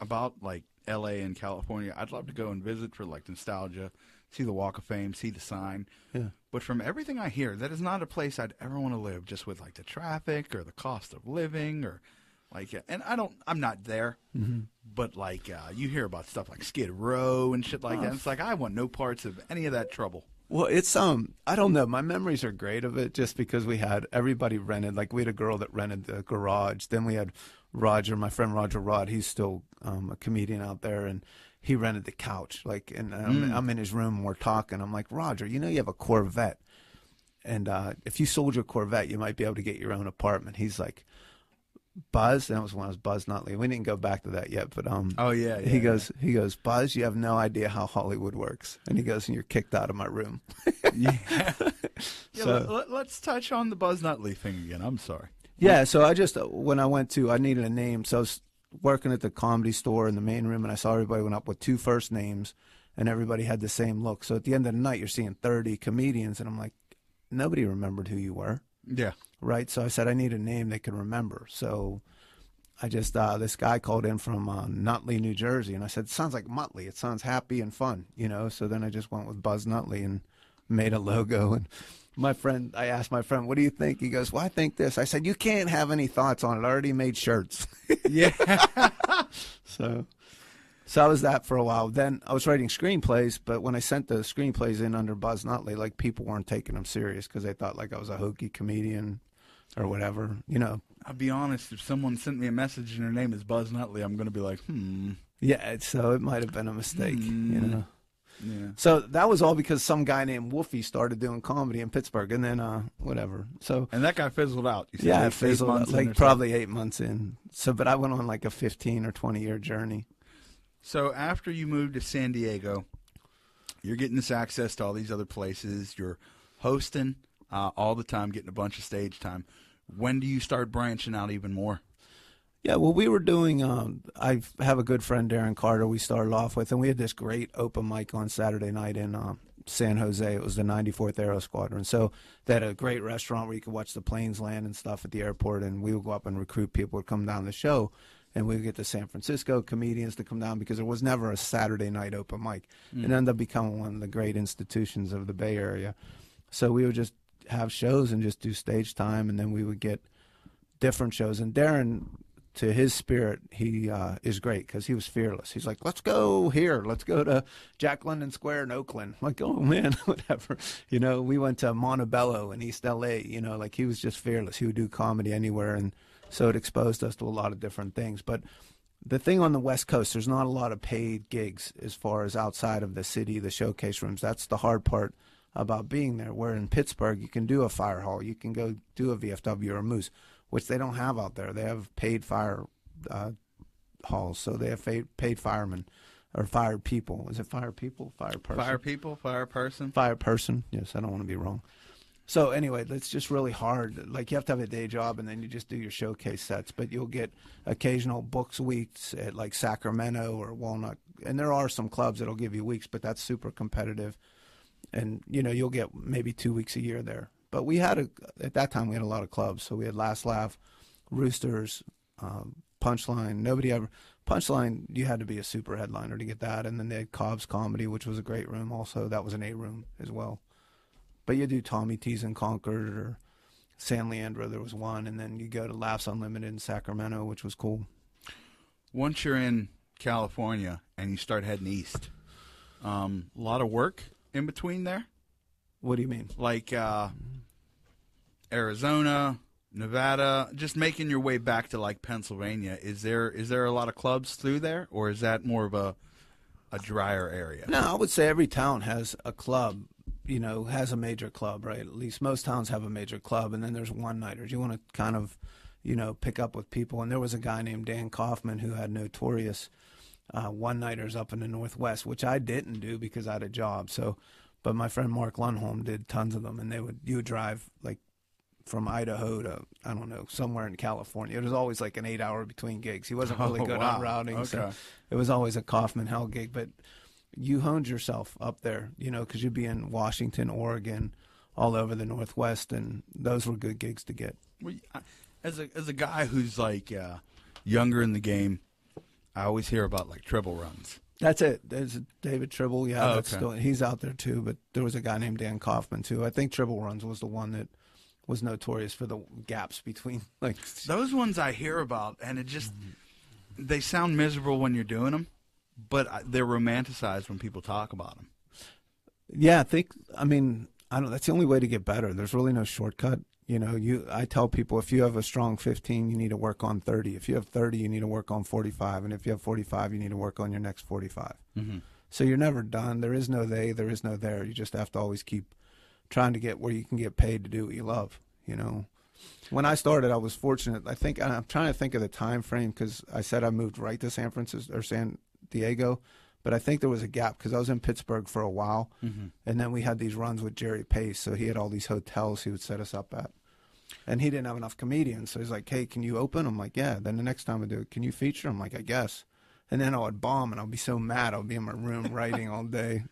about like L.A. and California. I'd love to go and visit for like nostalgia, see the Walk of Fame, see the sign. Yeah. But from everything I hear, that is not a place I'd ever want to live. Just with like the traffic or the cost of living or like, and I don't, I'm not there, Mm-hmm. but like uh, you hear about stuff like Skid Row and shit like that. It's like I want no parts of any of that trouble. Well, it's um, I don't know. My memories are great of it, just because we had everybody rented. Like we had a girl that rented the garage. Then we had Roger, my friend Roger Rod. He's still um, a comedian out there, and he rented the couch. Like, and I'm, I'm in his room and we're talking. I'm like, Roger, you know, you have a Corvette, and uh, if you sold your Corvette, you might be able to get your own apartment. He's like, Buzz. That was when I was Buzz Nutley. We didn't go back to that yet, but um, Oh yeah, yeah he goes, he goes, Buzz, you have no idea how Hollywood works. And he goes, and you're kicked out of my room. yeah. yeah So- let, us touch on the Buzz Nutley thing again. I'm sorry. Yeah, so I just when I went to I needed a name, so I was working at the comedy store in the main room, and I saw everybody went up with two first names, and everybody had the same look. So at the end of the night, you're seeing 30 comedians, and I'm like, nobody remembered who you were, Yeah. Right? So I said I need a name they can remember. So I just uh, this guy called in from uh, Nutley, New Jersey, and I said, it sounds like Muttley. It sounds happy and fun, you know. So then I just went with Buzz Nutley and made a logo and my friend i asked my friend what do you think he goes well i think this i said you can't have any thoughts on it i already made shirts Yeah. so so i was that for a while then i was writing screenplays but when i sent the screenplays in under buzz nutley like people weren't taking them serious because they thought like i was a hokey comedian or whatever you know I'll be honest. If someone sent me a message and their name is Buzz Nutley, I'm going to be like, hmm. yeah so it might have been a mistake you Hmm. know Yeah. so that was all because some guy named Wolfie started doing comedy in Pittsburgh, and then uh, whatever. So And that guy fizzled out. You said yeah, eight fizzled out, months in or like probably eight months in. So, but I went on like a fifteen or twenty year journey. So after you moved to San Diego, you're getting this access to all these other places. You're hosting uh, all the time, getting a bunch of stage time. When do you start branching out even more? Yeah, well, we were doing. Um, I have a good friend, Darren Carter. We started off with, and we had this great open mic on Saturday night in um, San Jose. It was the 94th Aero Squadron. So they had a great restaurant where you could watch the planes land and stuff at the airport. And we would go up and recruit people to come down the show. And we would get the San Francisco comedians to come down because there was never a Saturday night open mic. It ended up becoming one of the great institutions of the Bay Area. So we would just have shows and just do stage time, and then we would get different shows. And Darren, to his spirit, he uh, is great because he was fearless. He's like, let's go here. Let's go to Jack London Square in Oakland. I'm like, oh man, whatever. You know, we went to Montebello in East LA. You know, like he was just fearless. He would do comedy anywhere. And so it exposed us to a lot of different things. But the thing on the West Coast, there's not a lot of paid gigs as far as outside of the city, the showcase rooms. That's the hard part about being there. Where in Pittsburgh, you can do a fire hall, you can go do a VFW or a Moose, which they don't have out there. They have paid fire uh, halls, so they have paid, paid firemen or fired people. Is it fire people? Fire person? Fire people, fire person. fire person. Yes, I don't want to be wrong. So anyway, it's just really hard. Like you have to have a day job, and then you just do your showcase sets. But you'll get occasional books weeks at like Sacramento or Walnut, and there are some clubs that'll give you weeks, but that's super competitive. And you know you'll get maybe two weeks a year there. But we had a at that time we had a lot of clubs, so we had Last Laugh, Roosters, um, Punchline. Nobody ever Punchline. You had to be a super headliner to get that, and then they had Cobb's Comedy, which was a great room. Also, that was an A room as well. But you do Tommy T's in Concord or San Leandro. There was one, and then you go to Laughs Unlimited in Sacramento, which was cool. Once you're in California and you start heading east, um, a lot of work in between there, What do you mean? like uh, Arizona, Nevada, just making your way back to like Pennsylvania. Is there is there a lot of clubs through there, or is that more of a a drier area? No, I would say every town has a club, you know, has a major club, right? At least most towns have a major club, and then there's one nighters. You want to kind of, you know, pick up with people. And there was a guy named Dan Kaufman who had notorious uh, one nighters up in the Northwest, which I didn't do because I had a job. So, but my friend Mark Lundholm did tons of them, and they would you would drive like from Idaho to I don't know somewhere in California. It was always like an eight hour between gigs. He wasn't really Oh, good wow. on routing, so it was always a Kaufman Hell gig. But you honed yourself up there, you know, because you'd be in Washington, Oregon, all over the Northwest, and those were good gigs to get. Well, I- As a as a guy who's like uh, younger in the game, I always hear about like triple runs. That's it. There's David Tribble. Yeah, Oh, that's okay. still, he's out there too. But there was a guy named Dan Kaufman too. I think Tribble Runs was the one that was notorious for the gaps between like. Those ones I hear about, and it just they sound miserable when you're doing them, but they're romanticized when people talk about them. Yeah, I think. I mean, I don't. That's the only way to get better. There's really no shortcut. You know, you. I tell people if you have a strong 15, you need to work on 30. If you have 30, you need to work on 45, and if you have 45, you need to work on your next 45. Mm-hmm. So you're never done. There is no they. There is no there. You just have to always keep trying to get where you can get paid to do what you love. You know, when I started, I was fortunate. I think I'm trying to think of the time frame because I said I moved right to San Francisco or San Diego, but I think there was a gap because I was in Pittsburgh for a while, Mm-hmm. and then we had these runs with Jerry Pace. So he had all these hotels he would set us up at. And he didn't have enough comedians, so he's like, "Hey, can you open?" I'm like, "Yeah." Then the next time I do it, can you feature? I'm like, "I guess." And then I would bomb, and I'll be so mad. I'll be in my room writing all day,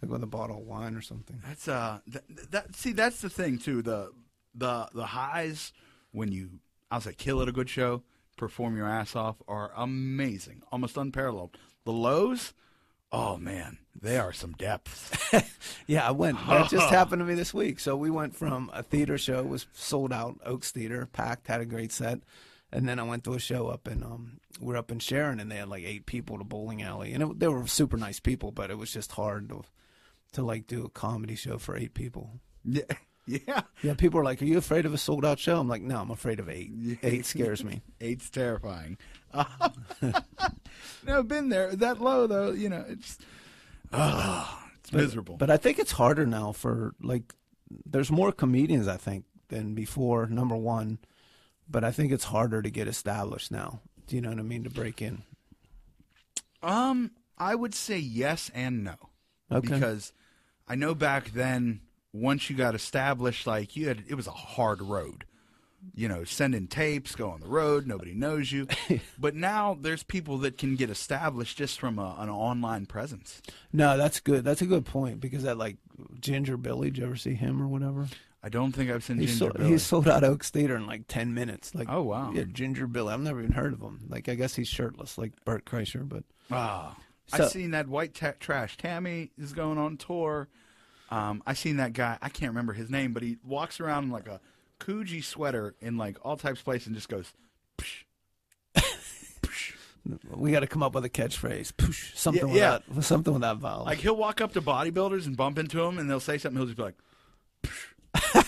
like with a bottle of wine or something. That's uh that, that see that's the thing too the the the highs when you I'll say kill at a good show, perform your ass off are amazing, almost unparalleled. The lows, oh man, they are some depths. Yeah, I went. That just happened to me this week. So we went from a theater show was sold out, Oaks Theater, packed, had a great set, and then I went to a show up in um we're up in Sharon, and they had like eight people to bowling alley, and it, they were super nice people, but it was just hard to to like do a comedy show for eight people. yeah, yeah. Yeah, people are like, "Are you afraid of a sold out show?" I'm like, "No, I'm afraid of eight. Eight scares me." Eight's terrifying. no, been there. That low though, you know, it's oh, it's miserable. But I think it's harder now for like there's more comedians I think than before. Number one, but I think it's harder to get established now. Do you know what I mean? To break in. Um, I would say yes and no. Okay. Because I know back then, once you got established, like you had, it was a hard road. You know, sending tapes, go on the road, nobody knows you. but now there's people that can get established just from a, an online presence. No, that's good. That's a good point because that like Ginger Billy. Did you ever see him or whatever? I don't think I've seen He Ginger sold, Billy. he sold out Oaks Theater in like ten minutes. Like Oh, wow. yeah, Ginger Billy. I've never even heard of him. Like I guess he's shirtless, like Bert Kreischer. But Ah, So- I seen that white ta- trash. Tammy is going on tour. Um, I seen that guy. I can't remember his name, but he walks around in like a Coogi sweater in like all types of places and just goes. Psh, psh. we got to come up with a catchphrase. Poosh, something Yeah, with yeah. that. Something with that vowel. Like he'll walk up to bodybuilders and bump into them, and they'll say something. He'll just be like.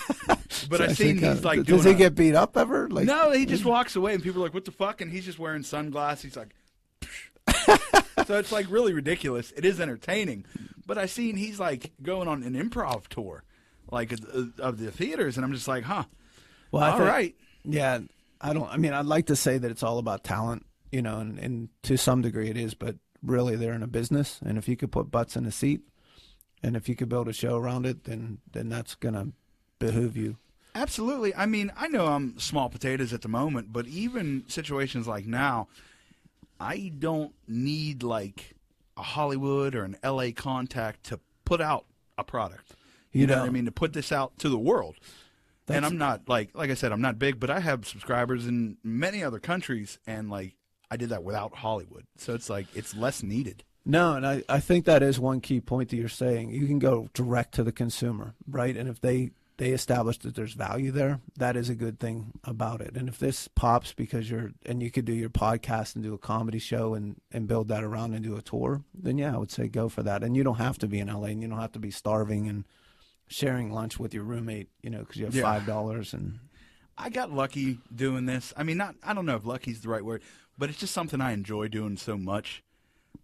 But I've seen he's like does doing. he a- get beat up ever? Like no, he just walks away, and people are like, "What the fuck?" And he's just wearing sunglasses. He's like, so it's like really ridiculous. It is entertaining, but I seen he's like going on an improv tour, like uh, of the theaters, and I'm just like, huh, Well, I all think- right. Yeah, I don't. I mean, I'd like to say that it's all about talent, you know, and, and to some degree it is, but really they're in a business, and if you could put butts in a seat, and if you could build a show around it, then then that's gonna behoove you. Absolutely. I mean, I know I'm small potatoes at the moment, but even situations like now, I don't need like a Hollywood or an LA contact to put out a product. You, You know what I mean? To put this out to the world. And I'm not like like I said, I'm not big, but I have subscribers in many other countries, and like I did that without Hollywood, so it's like it's less needed. No, and I, I think that is one key point that you're saying. You can go direct to the consumer, right? And if they they establish that there's value there, that is a good thing about it. And if this pops because you're and you could do your podcast and do a comedy show and and build that around and do a tour, then yeah, I would say go for that. And you don't have to be in LA, and you don't have to be starving and sharing lunch with your roommate, you know, because you have Yeah. five dollars and I got lucky doing this. I mean, not I don't know if lucky's the right word, but it's just something I enjoy doing so much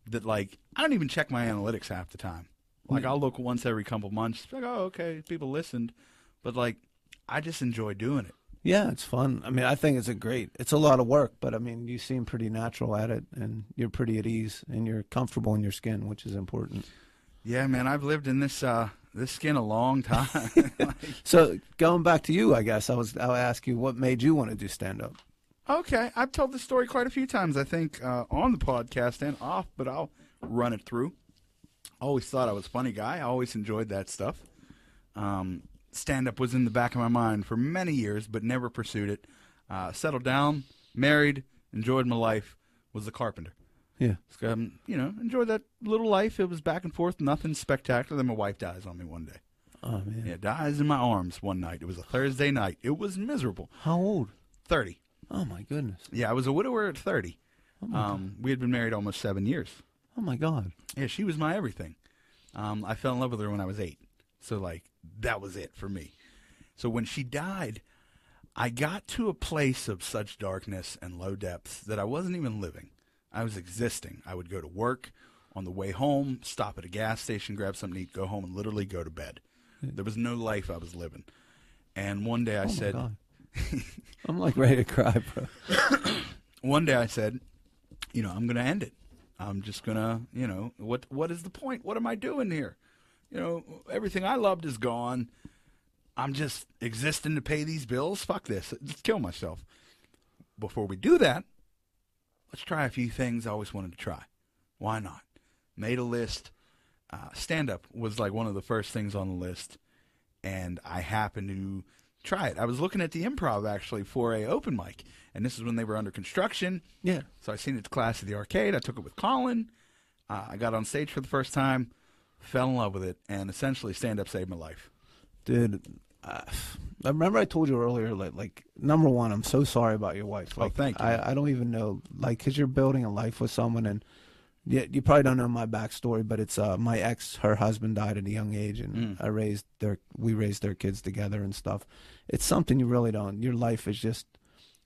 that like I don't even check my analytics half the time. Like I'll look once every couple months, like oh okay, people listened, but like I just enjoy doing it. Yeah, it's fun. I mean, I think it's a great. It's a lot of work, but I mean, you seem pretty natural at it, and you're pretty at ease, and you're comfortable in your skin, which is important. Yeah, man, I've lived in this uh, this skin a long time. So going back to you, I guess I was. I'll ask you what made you want to do stand up. okay, I've told this story quite a few times, I think, uh, on the podcast and off, but I'll run it through. I always thought I was a funny guy. I always enjoyed that stuff. Um, stand up was in the back of my mind for many years, but never pursued it. Uh, settled down, married, enjoyed my life, was a carpenter. Yeah. Um, you know, enjoy that little life. It was back and forth, nothing spectacular. Then my wife dies on me one day. Oh man. Yeah, dies in my arms one night. It was a Thursday night. It was miserable. How old? 30. Oh my goodness. Yeah, I was a widower at 30. Um, we had been married almost seven years. Oh my god. Yeah, she was my everything. Um, I fell in love with her when I was eight. So, like, that was it for me. So, when she died, I got to a place of such darkness and low depths that I wasn't even living. I was existing. I would go to work on the way home, stop at a gas station, grab something to eat, go home, and literally go to bed. There was no life I was living. And one day I Oh said, I'm like ready to cry, bro. one day I said, you know, I'm going to end it. I'm just going to, you know, what what is the point? What am I doing here? You know, everything I loved is gone. I'm just existing to pay these bills. Fuck this. Just kill myself. Before we do that, let's try a few things I always wanted to try. Why not? Made a list. Uh, stand up was like one of the first things on the list, and I happened to try it. I was looking at the improv actually for a open mic, and this is when they were under construction. Yeah. So I seen it to class at the arcade. I took it with Colin. Uh, I got on stage for the first time, fell in love with it, and essentially stand up saved my life. Dude, I remember I told you earlier, like, like number one, I'm so sorry about your wife. Oh, Like, thank you. I, I don't even know, like, because you're building a life with someone, and yeah, you probably don't know my backstory, but it's uh, my ex, her husband died at a young age, and Mm. I raised their, we raised their kids together and stuff. It's something you really don't. Your life is just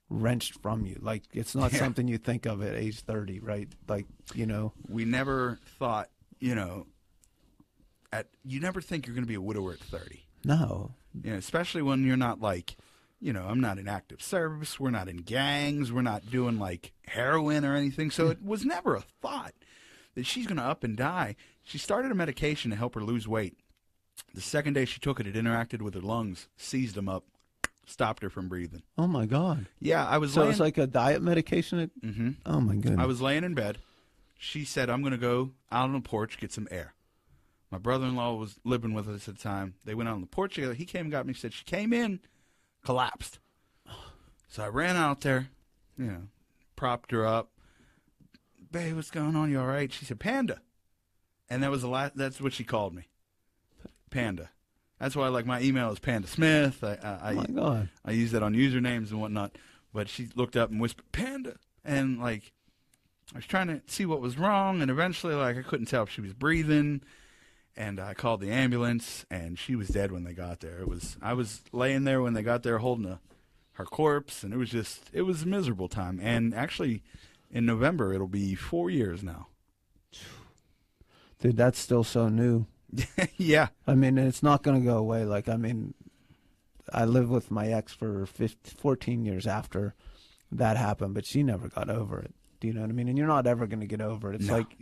wrenched from you. Like, it's not Yeah. something you think of at age 30, right? Like, you know, We never thought, you know, at you never think you're going to be a widower at 30. no, You know, especially when you're not like, you know, I'm not in active service. We're not in gangs. We're not doing like heroin or anything. So it was never a thought that she's going to up and die. She started a medication to help her lose weight. The second day she took it, it interacted with her lungs, seized them up, stopped her from breathing. oh my God. Yeah, I was So laying. it's like a diet medication? It, hmm oh my goodness. I was laying in bed. She said, I'm going to go out on the porch, get some air. My brother in law was living with us at the time. They went out on the porch together. He came and got me. Said, She came in, collapsed. So I ran out there, you know, propped her up. Babe, what's going on? You all right? She said, Panda. And that was the last, that's what she called me. Panda. That's why, like, my email is Panda Smith. I, I, oh my I, God. I use that on usernames and whatnot. But she looked up and whispered, Panda. And, like, I was trying to see what was wrong. And eventually, like, I couldn't tell if she was breathing. And I called the ambulance, and she was dead when they got there. It was I was laying there when they got there holding a, her corpse, and it was just it was a miserable time. And actually, in November it'll be four years now. Dude, that's still so new. yeah, I mean, it's not going to go away. Like, I mean, I lived with my ex for 15, 14 years after that happened, but she never got over it. Do you know what I mean? And you're not ever going to get over it. It's No. like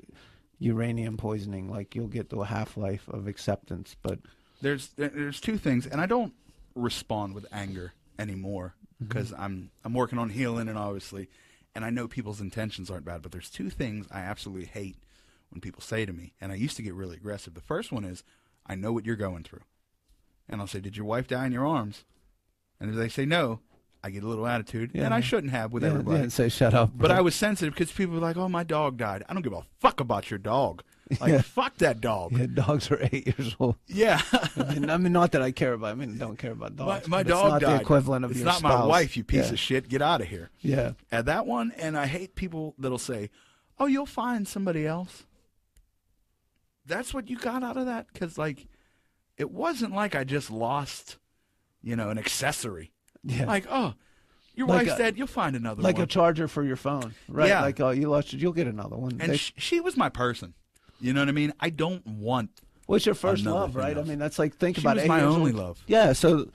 uranium poisoning. Like, you'll get to a half life of acceptance, but there's there's two things, and I don't respond with anger anymore Mm-hmm. because I'm I'm working on healing, and obviously, and I know people's intentions aren't bad, but there's two things I absolutely hate when people say to me, and I used to get really aggressive. The first one is, I know what you're going through, and I'll say, Did your wife die in your arms? And if they say no, I get a little attitude, Yeah. and I shouldn't have with yeah, everybody. yeah, say shut up. But. I was sensitive because people were like, "Oh, my dog died." I don't give a fuck about your dog. Like, Yeah. fuck that dog. yeah, dogs are eight years old. Yeah. I mean, I mean, not that I care about. I mean, don't care about dogs. my but dog it's not died. the equivalent of it's not my wife, you piece yeah. of shit. Get out of here. Yeah, At that one, and I hate people that'll say, "Oh, you'll find somebody else." That's what you got out of that, because like, it wasn't like I just lost, you know, an accessory. Yeah. Like, oh, your Like wife's a- dead. You'll find another one. like one. a charger for your phone, right? Yeah. Like, oh, you lost it, you'll get another one. and They- sh- she was my person. You know what I mean? I don't want What's your first love, right? I mean, that's like think She about was eight my only old. love. Yeah, so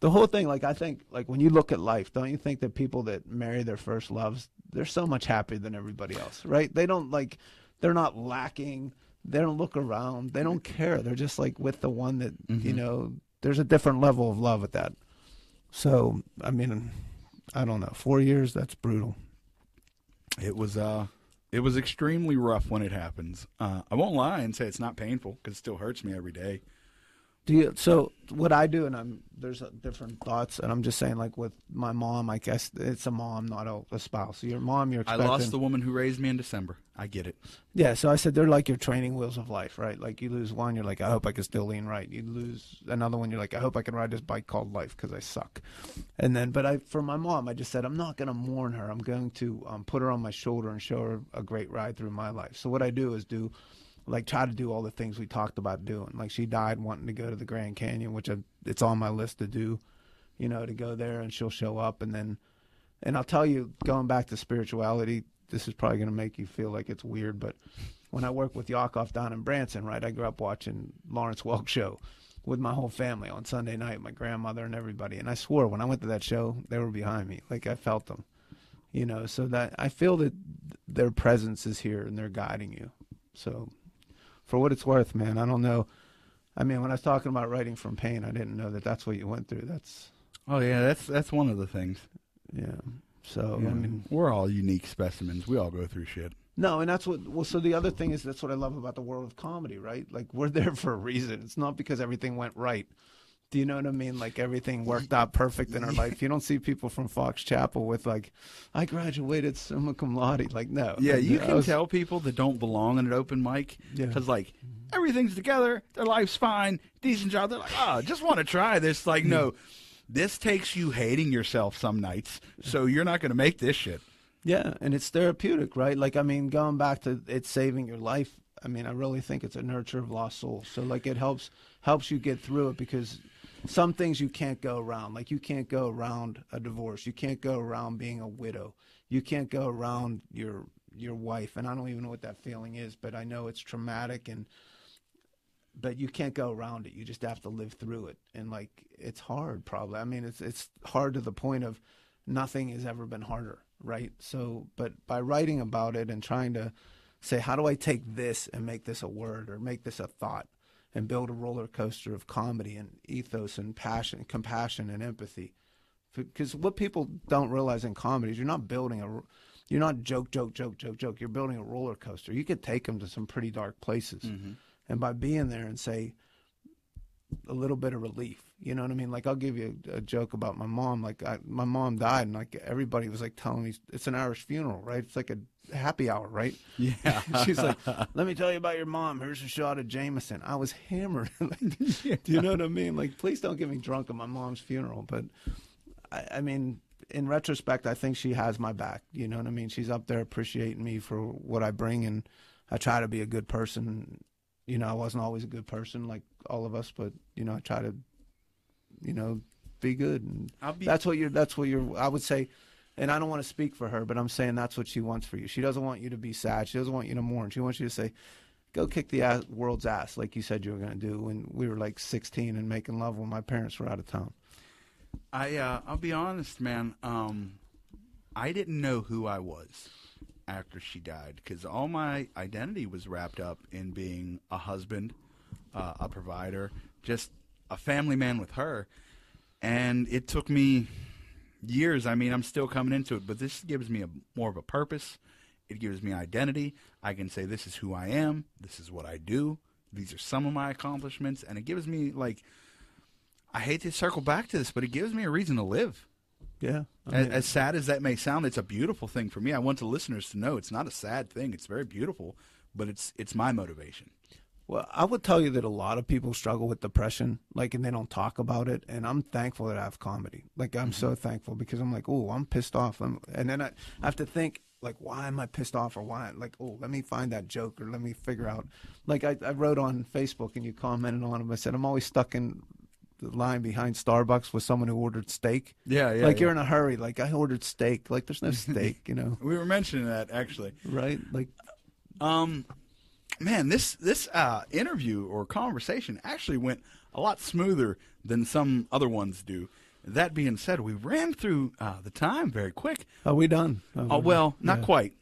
the whole thing, like I think, like when you look at life, don't you think that people that marry their first loves, they're so much happier than everybody else, right? They don't like, they're not lacking. They don't look around. They don't care. They're just like with the one that you Mhm. know. There's a different level of love at that. So I mean, I don't know. Four years, that's brutal. It was uh, it was extremely rough when it happens. Uh, I won't lie and say it's not painful because it still hurts me every day. Do you, so what I do, and I'm there's different thoughts, and I'm just saying, like with my mom, I guess it's a mom, not a, a spouse. Your mom, you're I expecting. lost the woman who raised me in December. I get it. Yeah, so I said they're like your training wheels of life, right? Like you lose one, you're like, I hope I can still lean right. You lose another one, you're like, I hope I can ride this bike called life because I suck. And then, but I, for my mom, I just said, I'm not going to mourn her. I'm going to um, put her on my shoulder and show her a great ride through my life. So what I do is do, like, try to do all the things we talked about doing. Like she died wanting to go to the Grand Canyon, which I, it's on my list to do, you know, to go there and she'll show up. And then, and I'll tell you, going back to spirituality, this is probably going to make you feel like it's weird, but when I worked with Yakov down in Branson, right, I grew up watching Lawrence Welk show with my whole family on Sunday night, my grandmother and everybody. And I swore when I went to that show, they were behind me. Like I felt them, you know, so that I feel that their presence is here and they're guiding you. So for what it's worth, man, I don't know. I mean, when I was talking about writing from pain, I didn't know that that's what you went through. That's, Oh yeah, that's that's one of the things. yeah. So, Yeah. I um, mean, we're all unique specimens. We all go through shit. No, and that's what. Well, so the other thing is that's what I love about the world of comedy, right? Like we're there for a reason. It's not because everything went right. Do you know what I mean? Like everything worked out perfect in our life. You don't see people from Fox Chapel with like, I graduated summa cum laude. Like no. Yeah, you can was- tell people that don't belong in an open mic Yeah. because like mm-hmm. everything's together, their life's fine, decent job. They're like, oh, just want to try this. Like, mm-hmm. no, this takes you hating yourself some nights, so you're not going to make this shit. Yeah, and it's therapeutic, right? Like I mean, going back to it saving your life. I mean, I really think it's a nurture of lost souls. So like it helps helps you get through it because some things you can't go around. Like you can't go around a divorce. You can't go around being a widow. You can't go around your your wife. And I don't even know what that feeling is, but I know it's traumatic and but you can't go around it. You just have to live through it. And like it's hard probably. I mean, it's it's hard to the point of nothing has ever been harder, right? So, but by writing about it and trying to say, how do I take this and make this a word or make this a thought and build a roller coaster of comedy and ethos and passion, compassion and empathy? Because what people don't realize in comedy is you're not building a, you're not joke, joke, joke, joke, joke. You're building a roller coaster. You could take them to some pretty dark places. Mm-hmm. And by being there and say, a little bit of relief. You know what I mean? Like I'll give you a, a joke about my mom. Like I, my mom died, and like everybody was like telling me it's an Irish funeral, right? It's like a happy hour, right? Yeah. She's like, "Let me tell you about your mom. Here's a shot of Jameson." I was hammered. like, Do you know what I mean? Like, please don't get me drunk at my mom's funeral. But I, I mean, in retrospect, I think she has my back. You know what I mean? She's up there appreciating me for what I bring, and I try to be a good person. You know, I wasn't always a good person like all of us, but you know, I try to, you know, be good. And I'll be that's what you're. That's what you're. I would say, and I don't want to speak for her, but I'm saying that's what she wants for you. She doesn't want you to be sad. She doesn't want you to mourn. She wants you to say, "Go kick the ass, world's ass," like you said you were going to do when we were like 16 and making love when my parents were out of town. I uh, I'll be honest, man. Um, I didn't know who I was after she died because all my identity was wrapped up in being a husband, uh, a provider, just a family man with her. And it took me years. I mean, I'm still coming into it, but this gives me a more of a purpose. It gives me identity. I can say this is who I am. This is what I do. These are some of my accomplishments, and it gives me like I hate to circle back to this, but it gives me a reason to live. Yeah, I As, mean, as sad as that may sound, it's a beautiful thing for me. I want the listeners to know it's not a sad thing. It's very beautiful, but it's it's my motivation. Well, I would tell you that a lot of people struggle with depression, like, and they don't talk about it. And I'm thankful that I have comedy. Like, I'm so mm-hmm. thankful because I'm like, oh, I'm pissed off. I'm, and then I have to think, like, why am I pissed off or why? Like, oh, let me find that joke or let me figure out. Like, I, I wrote on Facebook and you commented on it. I said, I'm always stuck in the line behind Starbucks with someone who ordered steak. Yeah, yeah. like, you're in a hurry. Like, I ordered steak. Like, there's no steak, you know? We were mentioning that actually. Right? Like, Um, man, this this uh, interview or conversation actually went a lot smoother than some other ones do. That being said, we ran through uh, the time very quick. Are we done? Oh, Oh, well, not yeah. quite.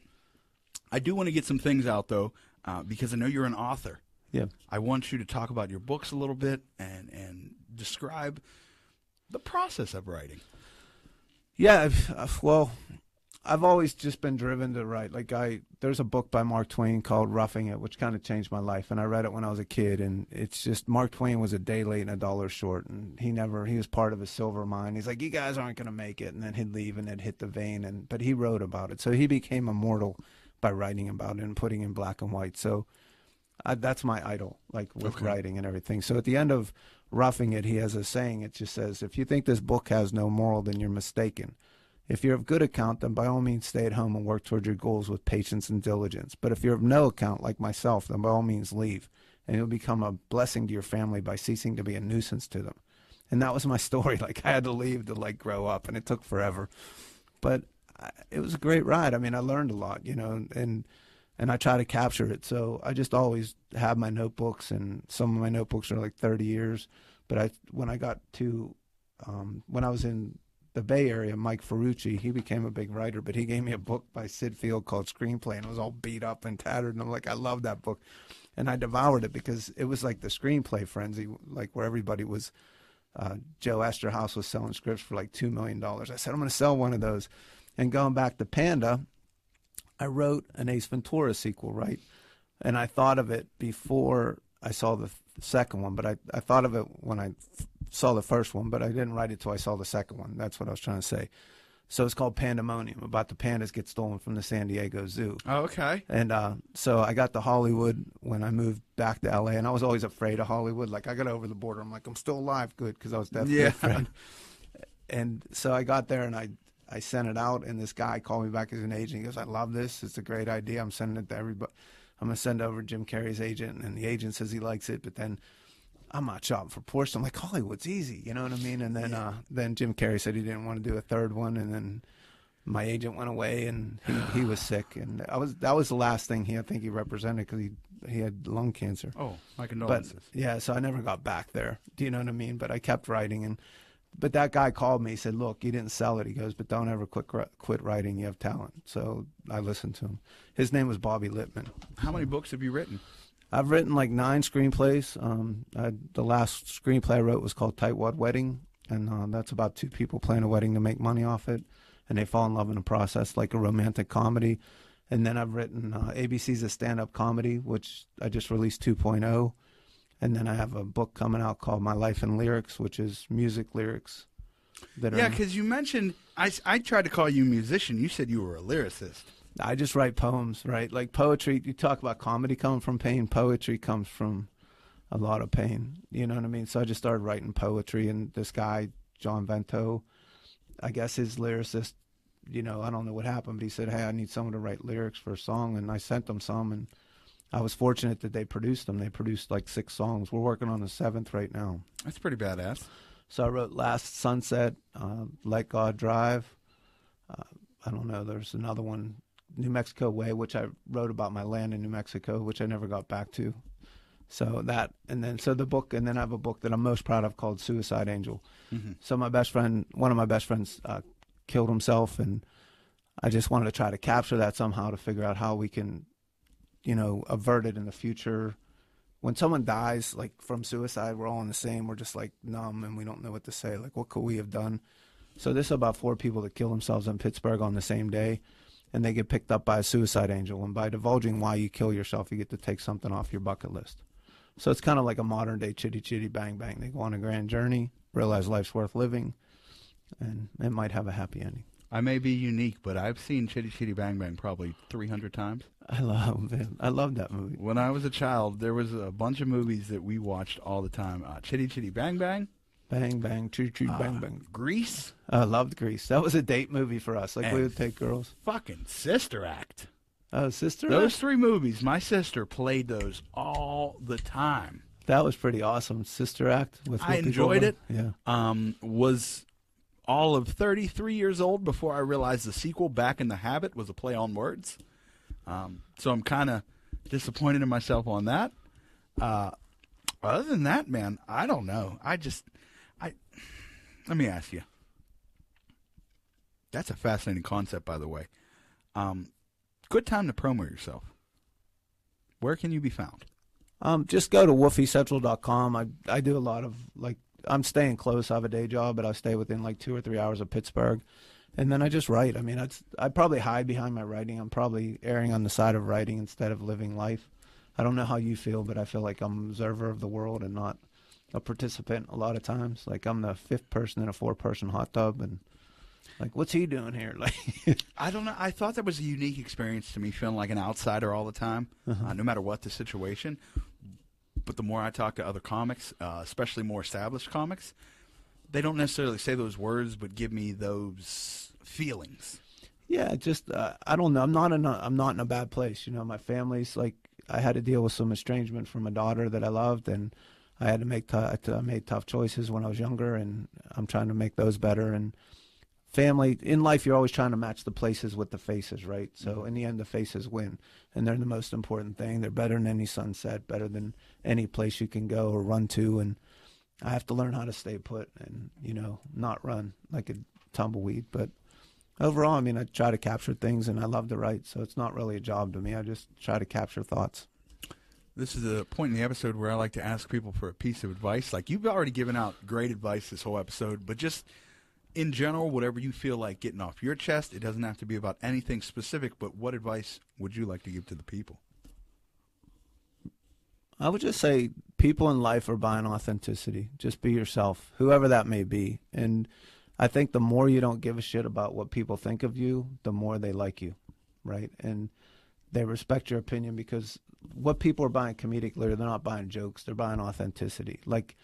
I do want to get some things out though, uh, because I know you're an author. Yeah. I want you to talk about your books a little bit and and describe the process of writing. Yeah, I've, well, I've always just been driven to write. Like I, there's a book by Mark Twain called "Roughing It," which kind of changed my life, and I read it when I was a kid. And it's just Mark Twain was a day late and a dollar short, and he never he was part of a silver mine. He's like, you guys aren't gonna make it, and then he'd leave and it'd hit the vein. And but he wrote about it, so he became immortal by writing about it and putting in black and white. So I, that's my idol, like with Okay. writing and everything. So at the end of Roughing It, he has a saying. It just says, "If you think this book has no moral, then you're mistaken. If you're of good account, then by all means stay at home and work towards your goals with patience and diligence. But if you're of no account, like myself, then by all means leave, and you'll become a blessing to your family by ceasing to be a nuisance to them." And that was my story. Like I had to leave to like grow up, and it took forever, but I, it was a great ride. I mean, I learned a lot, you know, and and I try to capture it. So I just always have my notebooks, and some of my notebooks are like 30 years. But I, when I got to, um, when I was in the Bay Area, Mike Ferrucci, he became a big writer, but he gave me a book by Syd Field called Screenplay, and it was all beat up and tattered. And I'm like, I love that book, and I devoured it because it was like the screenplay frenzy, like where everybody was. Uh, Joe Eszterhas was selling scripts for like two million dollars. I said, I'm going to sell one of those. And going back to Panda, I wrote an Ace Ventura sequel, right? And I thought of it before I saw the th- second one, but I, I thought of it when I f- saw the first one, but I didn't write it till I saw the second one. That's what I was trying to say. So it's called Pandemonium, about the pandas get stolen from the San Diego Zoo. Oh, okay. And uh, so I got to Hollywood when I moved back to LA, and I was always afraid of Hollywood. Like I got over the border, I'm like, I'm still alive, good, because I was definitely Yeah. afraid. And so I got there, and I I sent it out, and this guy called me back as an agent. He goes, I love this. It's a great idea. I'm sending it to everybody. I'm gonna send it over to Jim Carrey's agent, and the agent says he likes it, but then. I'm not shopping for Porsche. I'm like Hollywood's easy, you know what I mean? And then, uh, then Jim Carrey said he didn't want to do a third one, and then my agent went away and he, he was sick and I was that was the last thing he I think he represented because he he had lung cancer. Oh, my But yeah, so I never got back there. Do you know what I mean? But I kept writing and but that guy called me. He said, "Look, you didn't sell it." He goes, "But don't ever quit quit writing. You have talent." So I listened to him. His name was Bobby Littman. How many books have you written? I've written like nine screenplays. Um, I, the last screenplay I wrote was called Tightwad Wedding, and uh, that's about two people plan a wedding to make money off it, and they fall in love in the process, like a romantic comedy. And then I've written uh, ABC's a stand-up comedy, which I just released 2.0, and then I have a book coming out called My Life in Lyrics, which is music lyrics. That Yeah, because you mentioned I, I tried to call you a musician. You said you were a lyricist. I just write poems, right? Like poetry. You talk about comedy coming from pain. Poetry comes from a lot of pain. You know what I mean? So I just started writing poetry, and this guy, John Vento, I guess his lyricist, you know, I don't know what happened, but he said, "Hey, I need someone to write lyrics for a song," and I sent them some, and I was fortunate that they produced them. They produced like six songs. We're working on the seventh right now. That's pretty badass. So I wrote Last Sunset, uh, Let God Drive. Uh, I don't know. There's another one, New Mexico Way, which I wrote about my land in New Mexico, which I never got back to. So that, and then so the book, and then I have a book that I'm most proud of called Suicide Angel. Mhm. So my best friend, one of my best friends, uh, killed himself, and I just wanted to try to capture that somehow to figure out how we can, you know, averted in the future. When someone dies, like from suicide, we're all in the same. We're just like numb and we don't know what to say. Like, what could we have done? So this is about four people that kill themselves in Pittsburgh on the same day, and they get picked up by a suicide angel. And by divulging why you kill yourself, you get to take something off your bucket list. So it's kind of like a modern day chitty chitty bang bang. They go on a grand journey, realize life's worth living, and it might have a happy ending. I may be unique, but I've seen Chitty Chitty Bang Bang probably 300 times. I love it. I love that movie. When I was a child, there was a bunch of movies that we watched all the time. Uh, Chitty Chitty Bang Bang, Bang bang, choo choo, bang uh, bang. Grease, I loved Grease. That was a date movie for us. Like we would take girls. fucking Sister Act. Oh, sister. Act? Those three movies, my sister played those all the time. That was pretty awesome. Sister Act with. I enjoyed it. Yeah. Um, was all of 33 years old before I realized the sequel, Back in the Habit, was a play on words. Um, so I'm kind of disappointed in myself on that. Uh, other than that, man, I don't know. I just, I, let me ask you. That's a fascinating concept, by the way. Um, good time to promo yourself. Where can you be found? Um, just go to woofycentral.com. I I do a lot of like I'm staying close. I have a day job, but I stay within like two or three hours of Pittsburgh, and then I just write. I mean, I I probably hide behind my writing. I'm probably erring on the side of writing instead of living life. I don't know how you feel, but I feel like I'm an observer of the world and not a participant a lot of times. Like I'm the fifth person in a four person hot tub and like what's he doing here? Like I don't know. I thought that was a unique experience to me, feeling like an outsider all the time, uh-huh. uh, no matter what the situation. But the more I talk to other comics, uh, especially more established comics, they don't necessarily say those words, but give me those feelings. Yeah, just uh, I don't know. I'm not in a I'm not in a bad place. You know, my family's like I had to deal with some estrangement from a daughter that I loved, and I had to make t- I made tough choices when I was younger, and I'm trying to make those better. And family in life, you're always trying to match the places with the faces, right? So mm-hmm. in the end, the faces win, and they're the most important thing. They're better than any sunset, better than any place you can go or run to, and I have to learn how to stay put and you know not run like a tumbleweed, but overall, I mean, I try to capture things and I love to write, so it's not really a job to me. I just try to capture thoughts. This is a point in the episode where I like to ask people for a piece of advice. Like you've already given out great advice this whole episode, but just in general, whatever you feel like getting off your chest, it doesn't have to be about anything specific, but what advice would you like to give to the people? I would just say people in life are buying authenticity. Just be yourself, whoever that may be. And I think the more you don't give a shit about what people think of you, the more they like you, right? And they respect your opinion because what people are buying comedic comedically, they're not buying jokes, they're buying authenticity. Like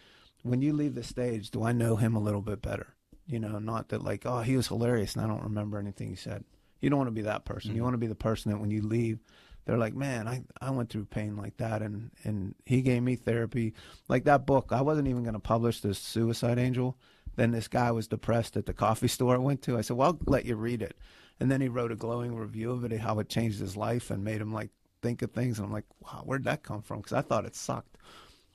when you leave the stage, do I know him a little bit better? You know, not that like, oh, he was hilarious and I don't remember anything he said. You don't want to be that person. Mm-hmm. You want to be the person that when you leave, they're like, man, I, I went through pain like that, and, and he gave me therapy. Like that book, I wasn't even going to publish this Suicide Angel then this guy was depressed at the coffee store I went to. I said, "Well, I'll let you read it." And then he wrote a glowing review of it, how it changed his life and made him like think of things. And I'm like, "Wow, where'd that come from?" Because I thought it sucked,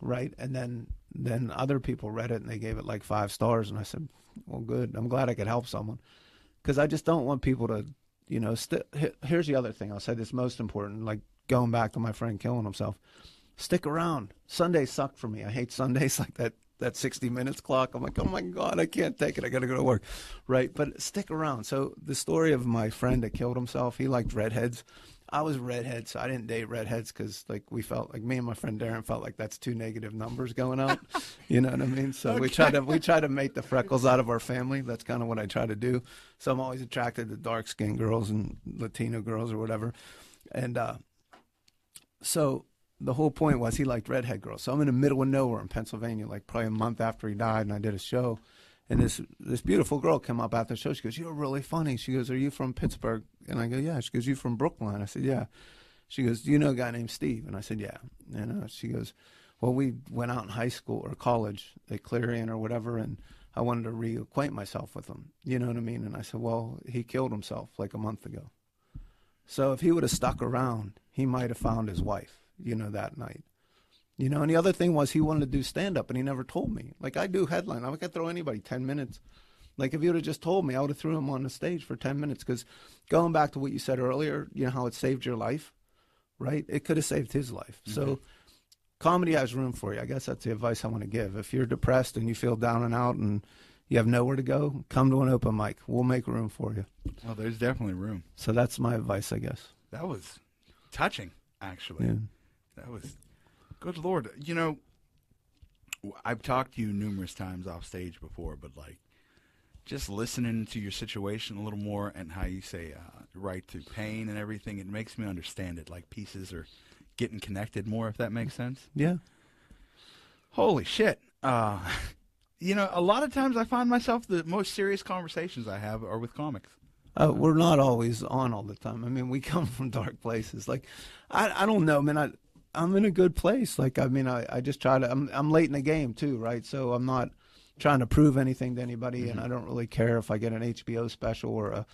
right? And then then other people read it and they gave it like five stars, and I said, "Well, good. I'm glad I could help someone." Because I just don't want people to, you know. St- here's the other thing. I'll say this most important. Like going back to my friend killing himself. Stick around. Sundays suck for me. I hate Sundays like that that 60 minutes clock. I'm like, oh my God, I can't take it. I got to go to work. Right. But stick around. So the story of my friend that killed himself, he liked redheads. I was redhead, so I didn't date redheads because like we felt like me and my friend Darren felt like that's two negative numbers going out. you know what I mean? So okay. we try to we try to make the freckles out of our family. That's kind of what I try to do. So I'm always attracted to dark skinned girls and Latino girls or whatever. And uh, so the whole point was he liked redhead girls. So I'm in the middle of nowhere in Pennsylvania, like probably a month after he died, and I did a show. And this this beautiful girl came up after the show. She goes, "You're really funny." She goes, "Are you from Pittsburgh?" And I go, "Yeah." She goes, "You from Brooklyn?" I said, "Yeah." She goes, "Do you know a guy named Steve?" And I said, "Yeah." And uh, she goes, "Well, we went out in high school or college at Clarion or whatever, and I wanted to reacquaint myself with him. You know what I mean?" And I said, "Well, he killed himself like a month ago. So if he would have stuck around, he might have found his wife." you know, that night. You know, and the other thing was he wanted to do stand up and he never told me. Like I do headline. I could throw anybody 10 minutes. Like if you would have just told me, I would have threw him on the stage for 10 minutes. Because going back to what you said earlier, you know how it saved your life, right? It could have saved his life. Mm-hmm. So comedy has room for you. I guess that's the advice I want to give. If you're depressed and you feel down and out and you have nowhere to go, come to an open mic. We'll make room for you. Well, there's definitely room. So that's my advice, I guess. That was touching, actually. Yeah. That was good lord. You know, I've talked to you numerous times off stage before, but like just listening to your situation a little more and how you say uh, right to pain and everything, it makes me understand it. Like pieces are getting connected more, if that makes sense. Yeah. Holy shit. Uh, you know, a lot of times I find myself the most serious conversations I have are with comics. Uh, we're not always on all the time. I mean, we come from dark places. Like, I, I don't know, man. I, I'm in a good place. Like I mean, I, I just try to. I'm I'm late in the game too, right? So I'm not trying to prove anything to anybody, mm-hmm. and I don't really care if I get an HBO special or a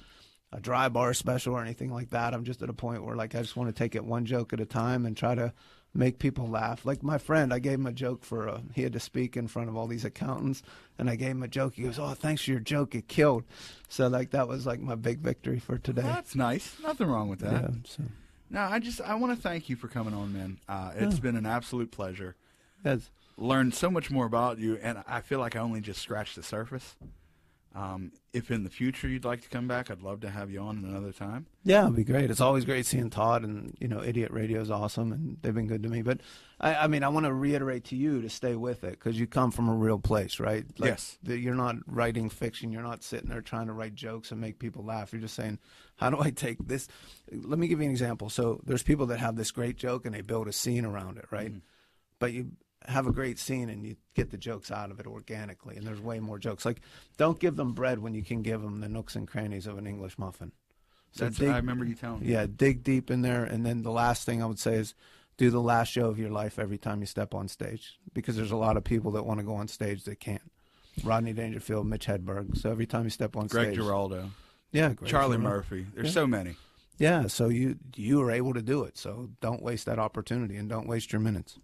a dry bar special or anything like that. I'm just at a point where like I just want to take it one joke at a time and try to make people laugh. Like my friend, I gave him a joke for a, he had to speak in front of all these accountants, and I gave him a joke. He goes, "Oh, thanks for your joke. It killed." So like that was like my big victory for today. That's nice. Nothing wrong with that. yeah. So No, I just I want to thank you for coming on, man. Uh, it's been an absolute pleasure. that's Learned so much more about you, and I feel like I only just scratched the surface. Um, if in the future you'd like to come back, I'd love to have you on another time. Yeah, it'd be great. It's always great seeing Todd, and you know, Idiot Radio is awesome, and they've been good to me. But I, I mean, I want to reiterate to you to stay with it because you come from a real place, right? Yes. that you're not writing fiction. You're not sitting there trying to write jokes and make people laugh. You're just saying, how do I take this? Let me give you an example. So there's people that have this great joke and they build a scene around it, right? But you have a great scene and you get the jokes out of it organically, and there's way more jokes. Like, don't give them bread when you can give them the nooks and crannies of an English muffin. So That's dig- I remember you telling me. yeah, dig deep in there, and then the last thing I would say is do the last show of your life every time you step on stage, because there's a lot of people that want to go on stage that can't. Rodney Dangerfield, Mitch Hedberg. So every time you step on Greg stage, greg Giraldo, yeah, Greg Charlie Giraldo. Murphy. There's Yeah. so many. yeah. So you you are able to do it. So don't waste that opportunity and don't waste your minutes.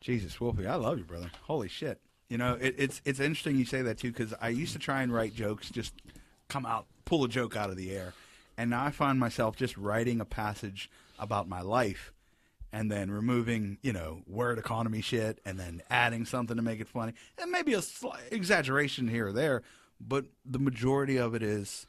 Jesus, Wolfie, I love you, brother. Holy shit. You know, it, it's it's interesting you say that too because I used to try and write jokes, just come out, pull a joke out of the air, and now I find myself just writing a passage about my life, and then removing, you know, word economy shit, and then adding something to make it funny, and maybe a slight exaggeration here or there, but the majority of it is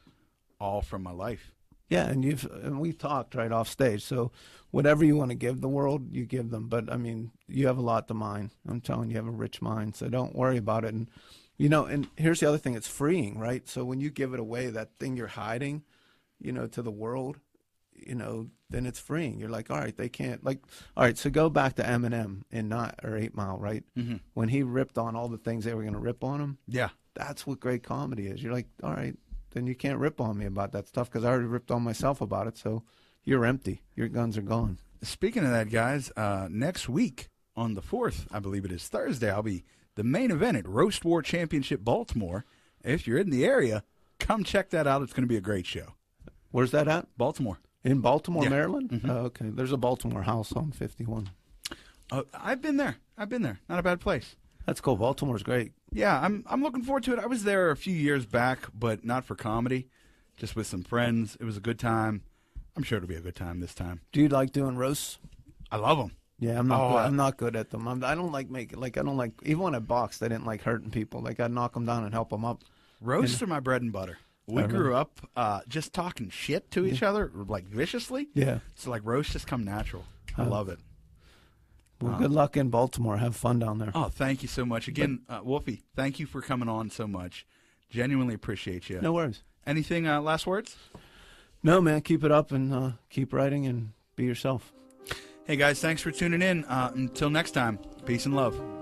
all from my life. Yeah, and you've and we talked right off stage. So whatever you want to give the world, you give them. But I mean, you have a lot to mine. I'm telling you, you have a rich mind. So don't worry about it. And you know, and here's the other thing: it's freeing, right? So when you give it away, that thing you're hiding, you know, to the world, you know, then it's freeing. You're like, all right, they can't like, all right. So go back to Eminem and not or Eight Mile, right? Mm-hmm. When he ripped on all the things they were going to rip on him, Yeah. that's what great comedy is. You're like, all right, then you can't rip on me about that stuff because I already ripped on myself about it. So you're empty. Your guns are gone. Speaking of that, guys, uh, next week on the 4th, I believe it is Thursday, I'll be the main event at Roast War Championship Baltimore. If you're in the area, come check that out. It's going to be a great show. Where's that at? Baltimore. In Baltimore, Yeah. Maryland. Oh, okay, there's a Baltimore house on 51. Uh, I've been there. I've been there. Not a bad place. That's cool. Baltimore's great. Yeah, I'm I'm looking forward to it. I was there a few years back, but not for comedy, just with some friends. It was a good time. I'm sure it'll be a good time this time. Do you like doing roasts? I love them. Yeah, I'm not. Oh, good. I- I'm not good at them. I'm, I don't like making like I don't like even when I boxed. I didn't like hurting people. Like I'd knock them down and help them up. Roasts are my bread and butter. We grew up uh, just talking shit to each other, like viciously. Yeah. So like roasts just come natural. I Oh. love it. Well, good luck in Baltimore. Have fun down there. Oh, thank you so much again, uh, Wolfie. Thank you for coming on so much. Genuinely appreciate you. No worries. Anything uh, last words? No, man. Keep it up and uh, keep writing and be yourself. Hey guys, thanks for tuning in. Uh, until next time, peace and love.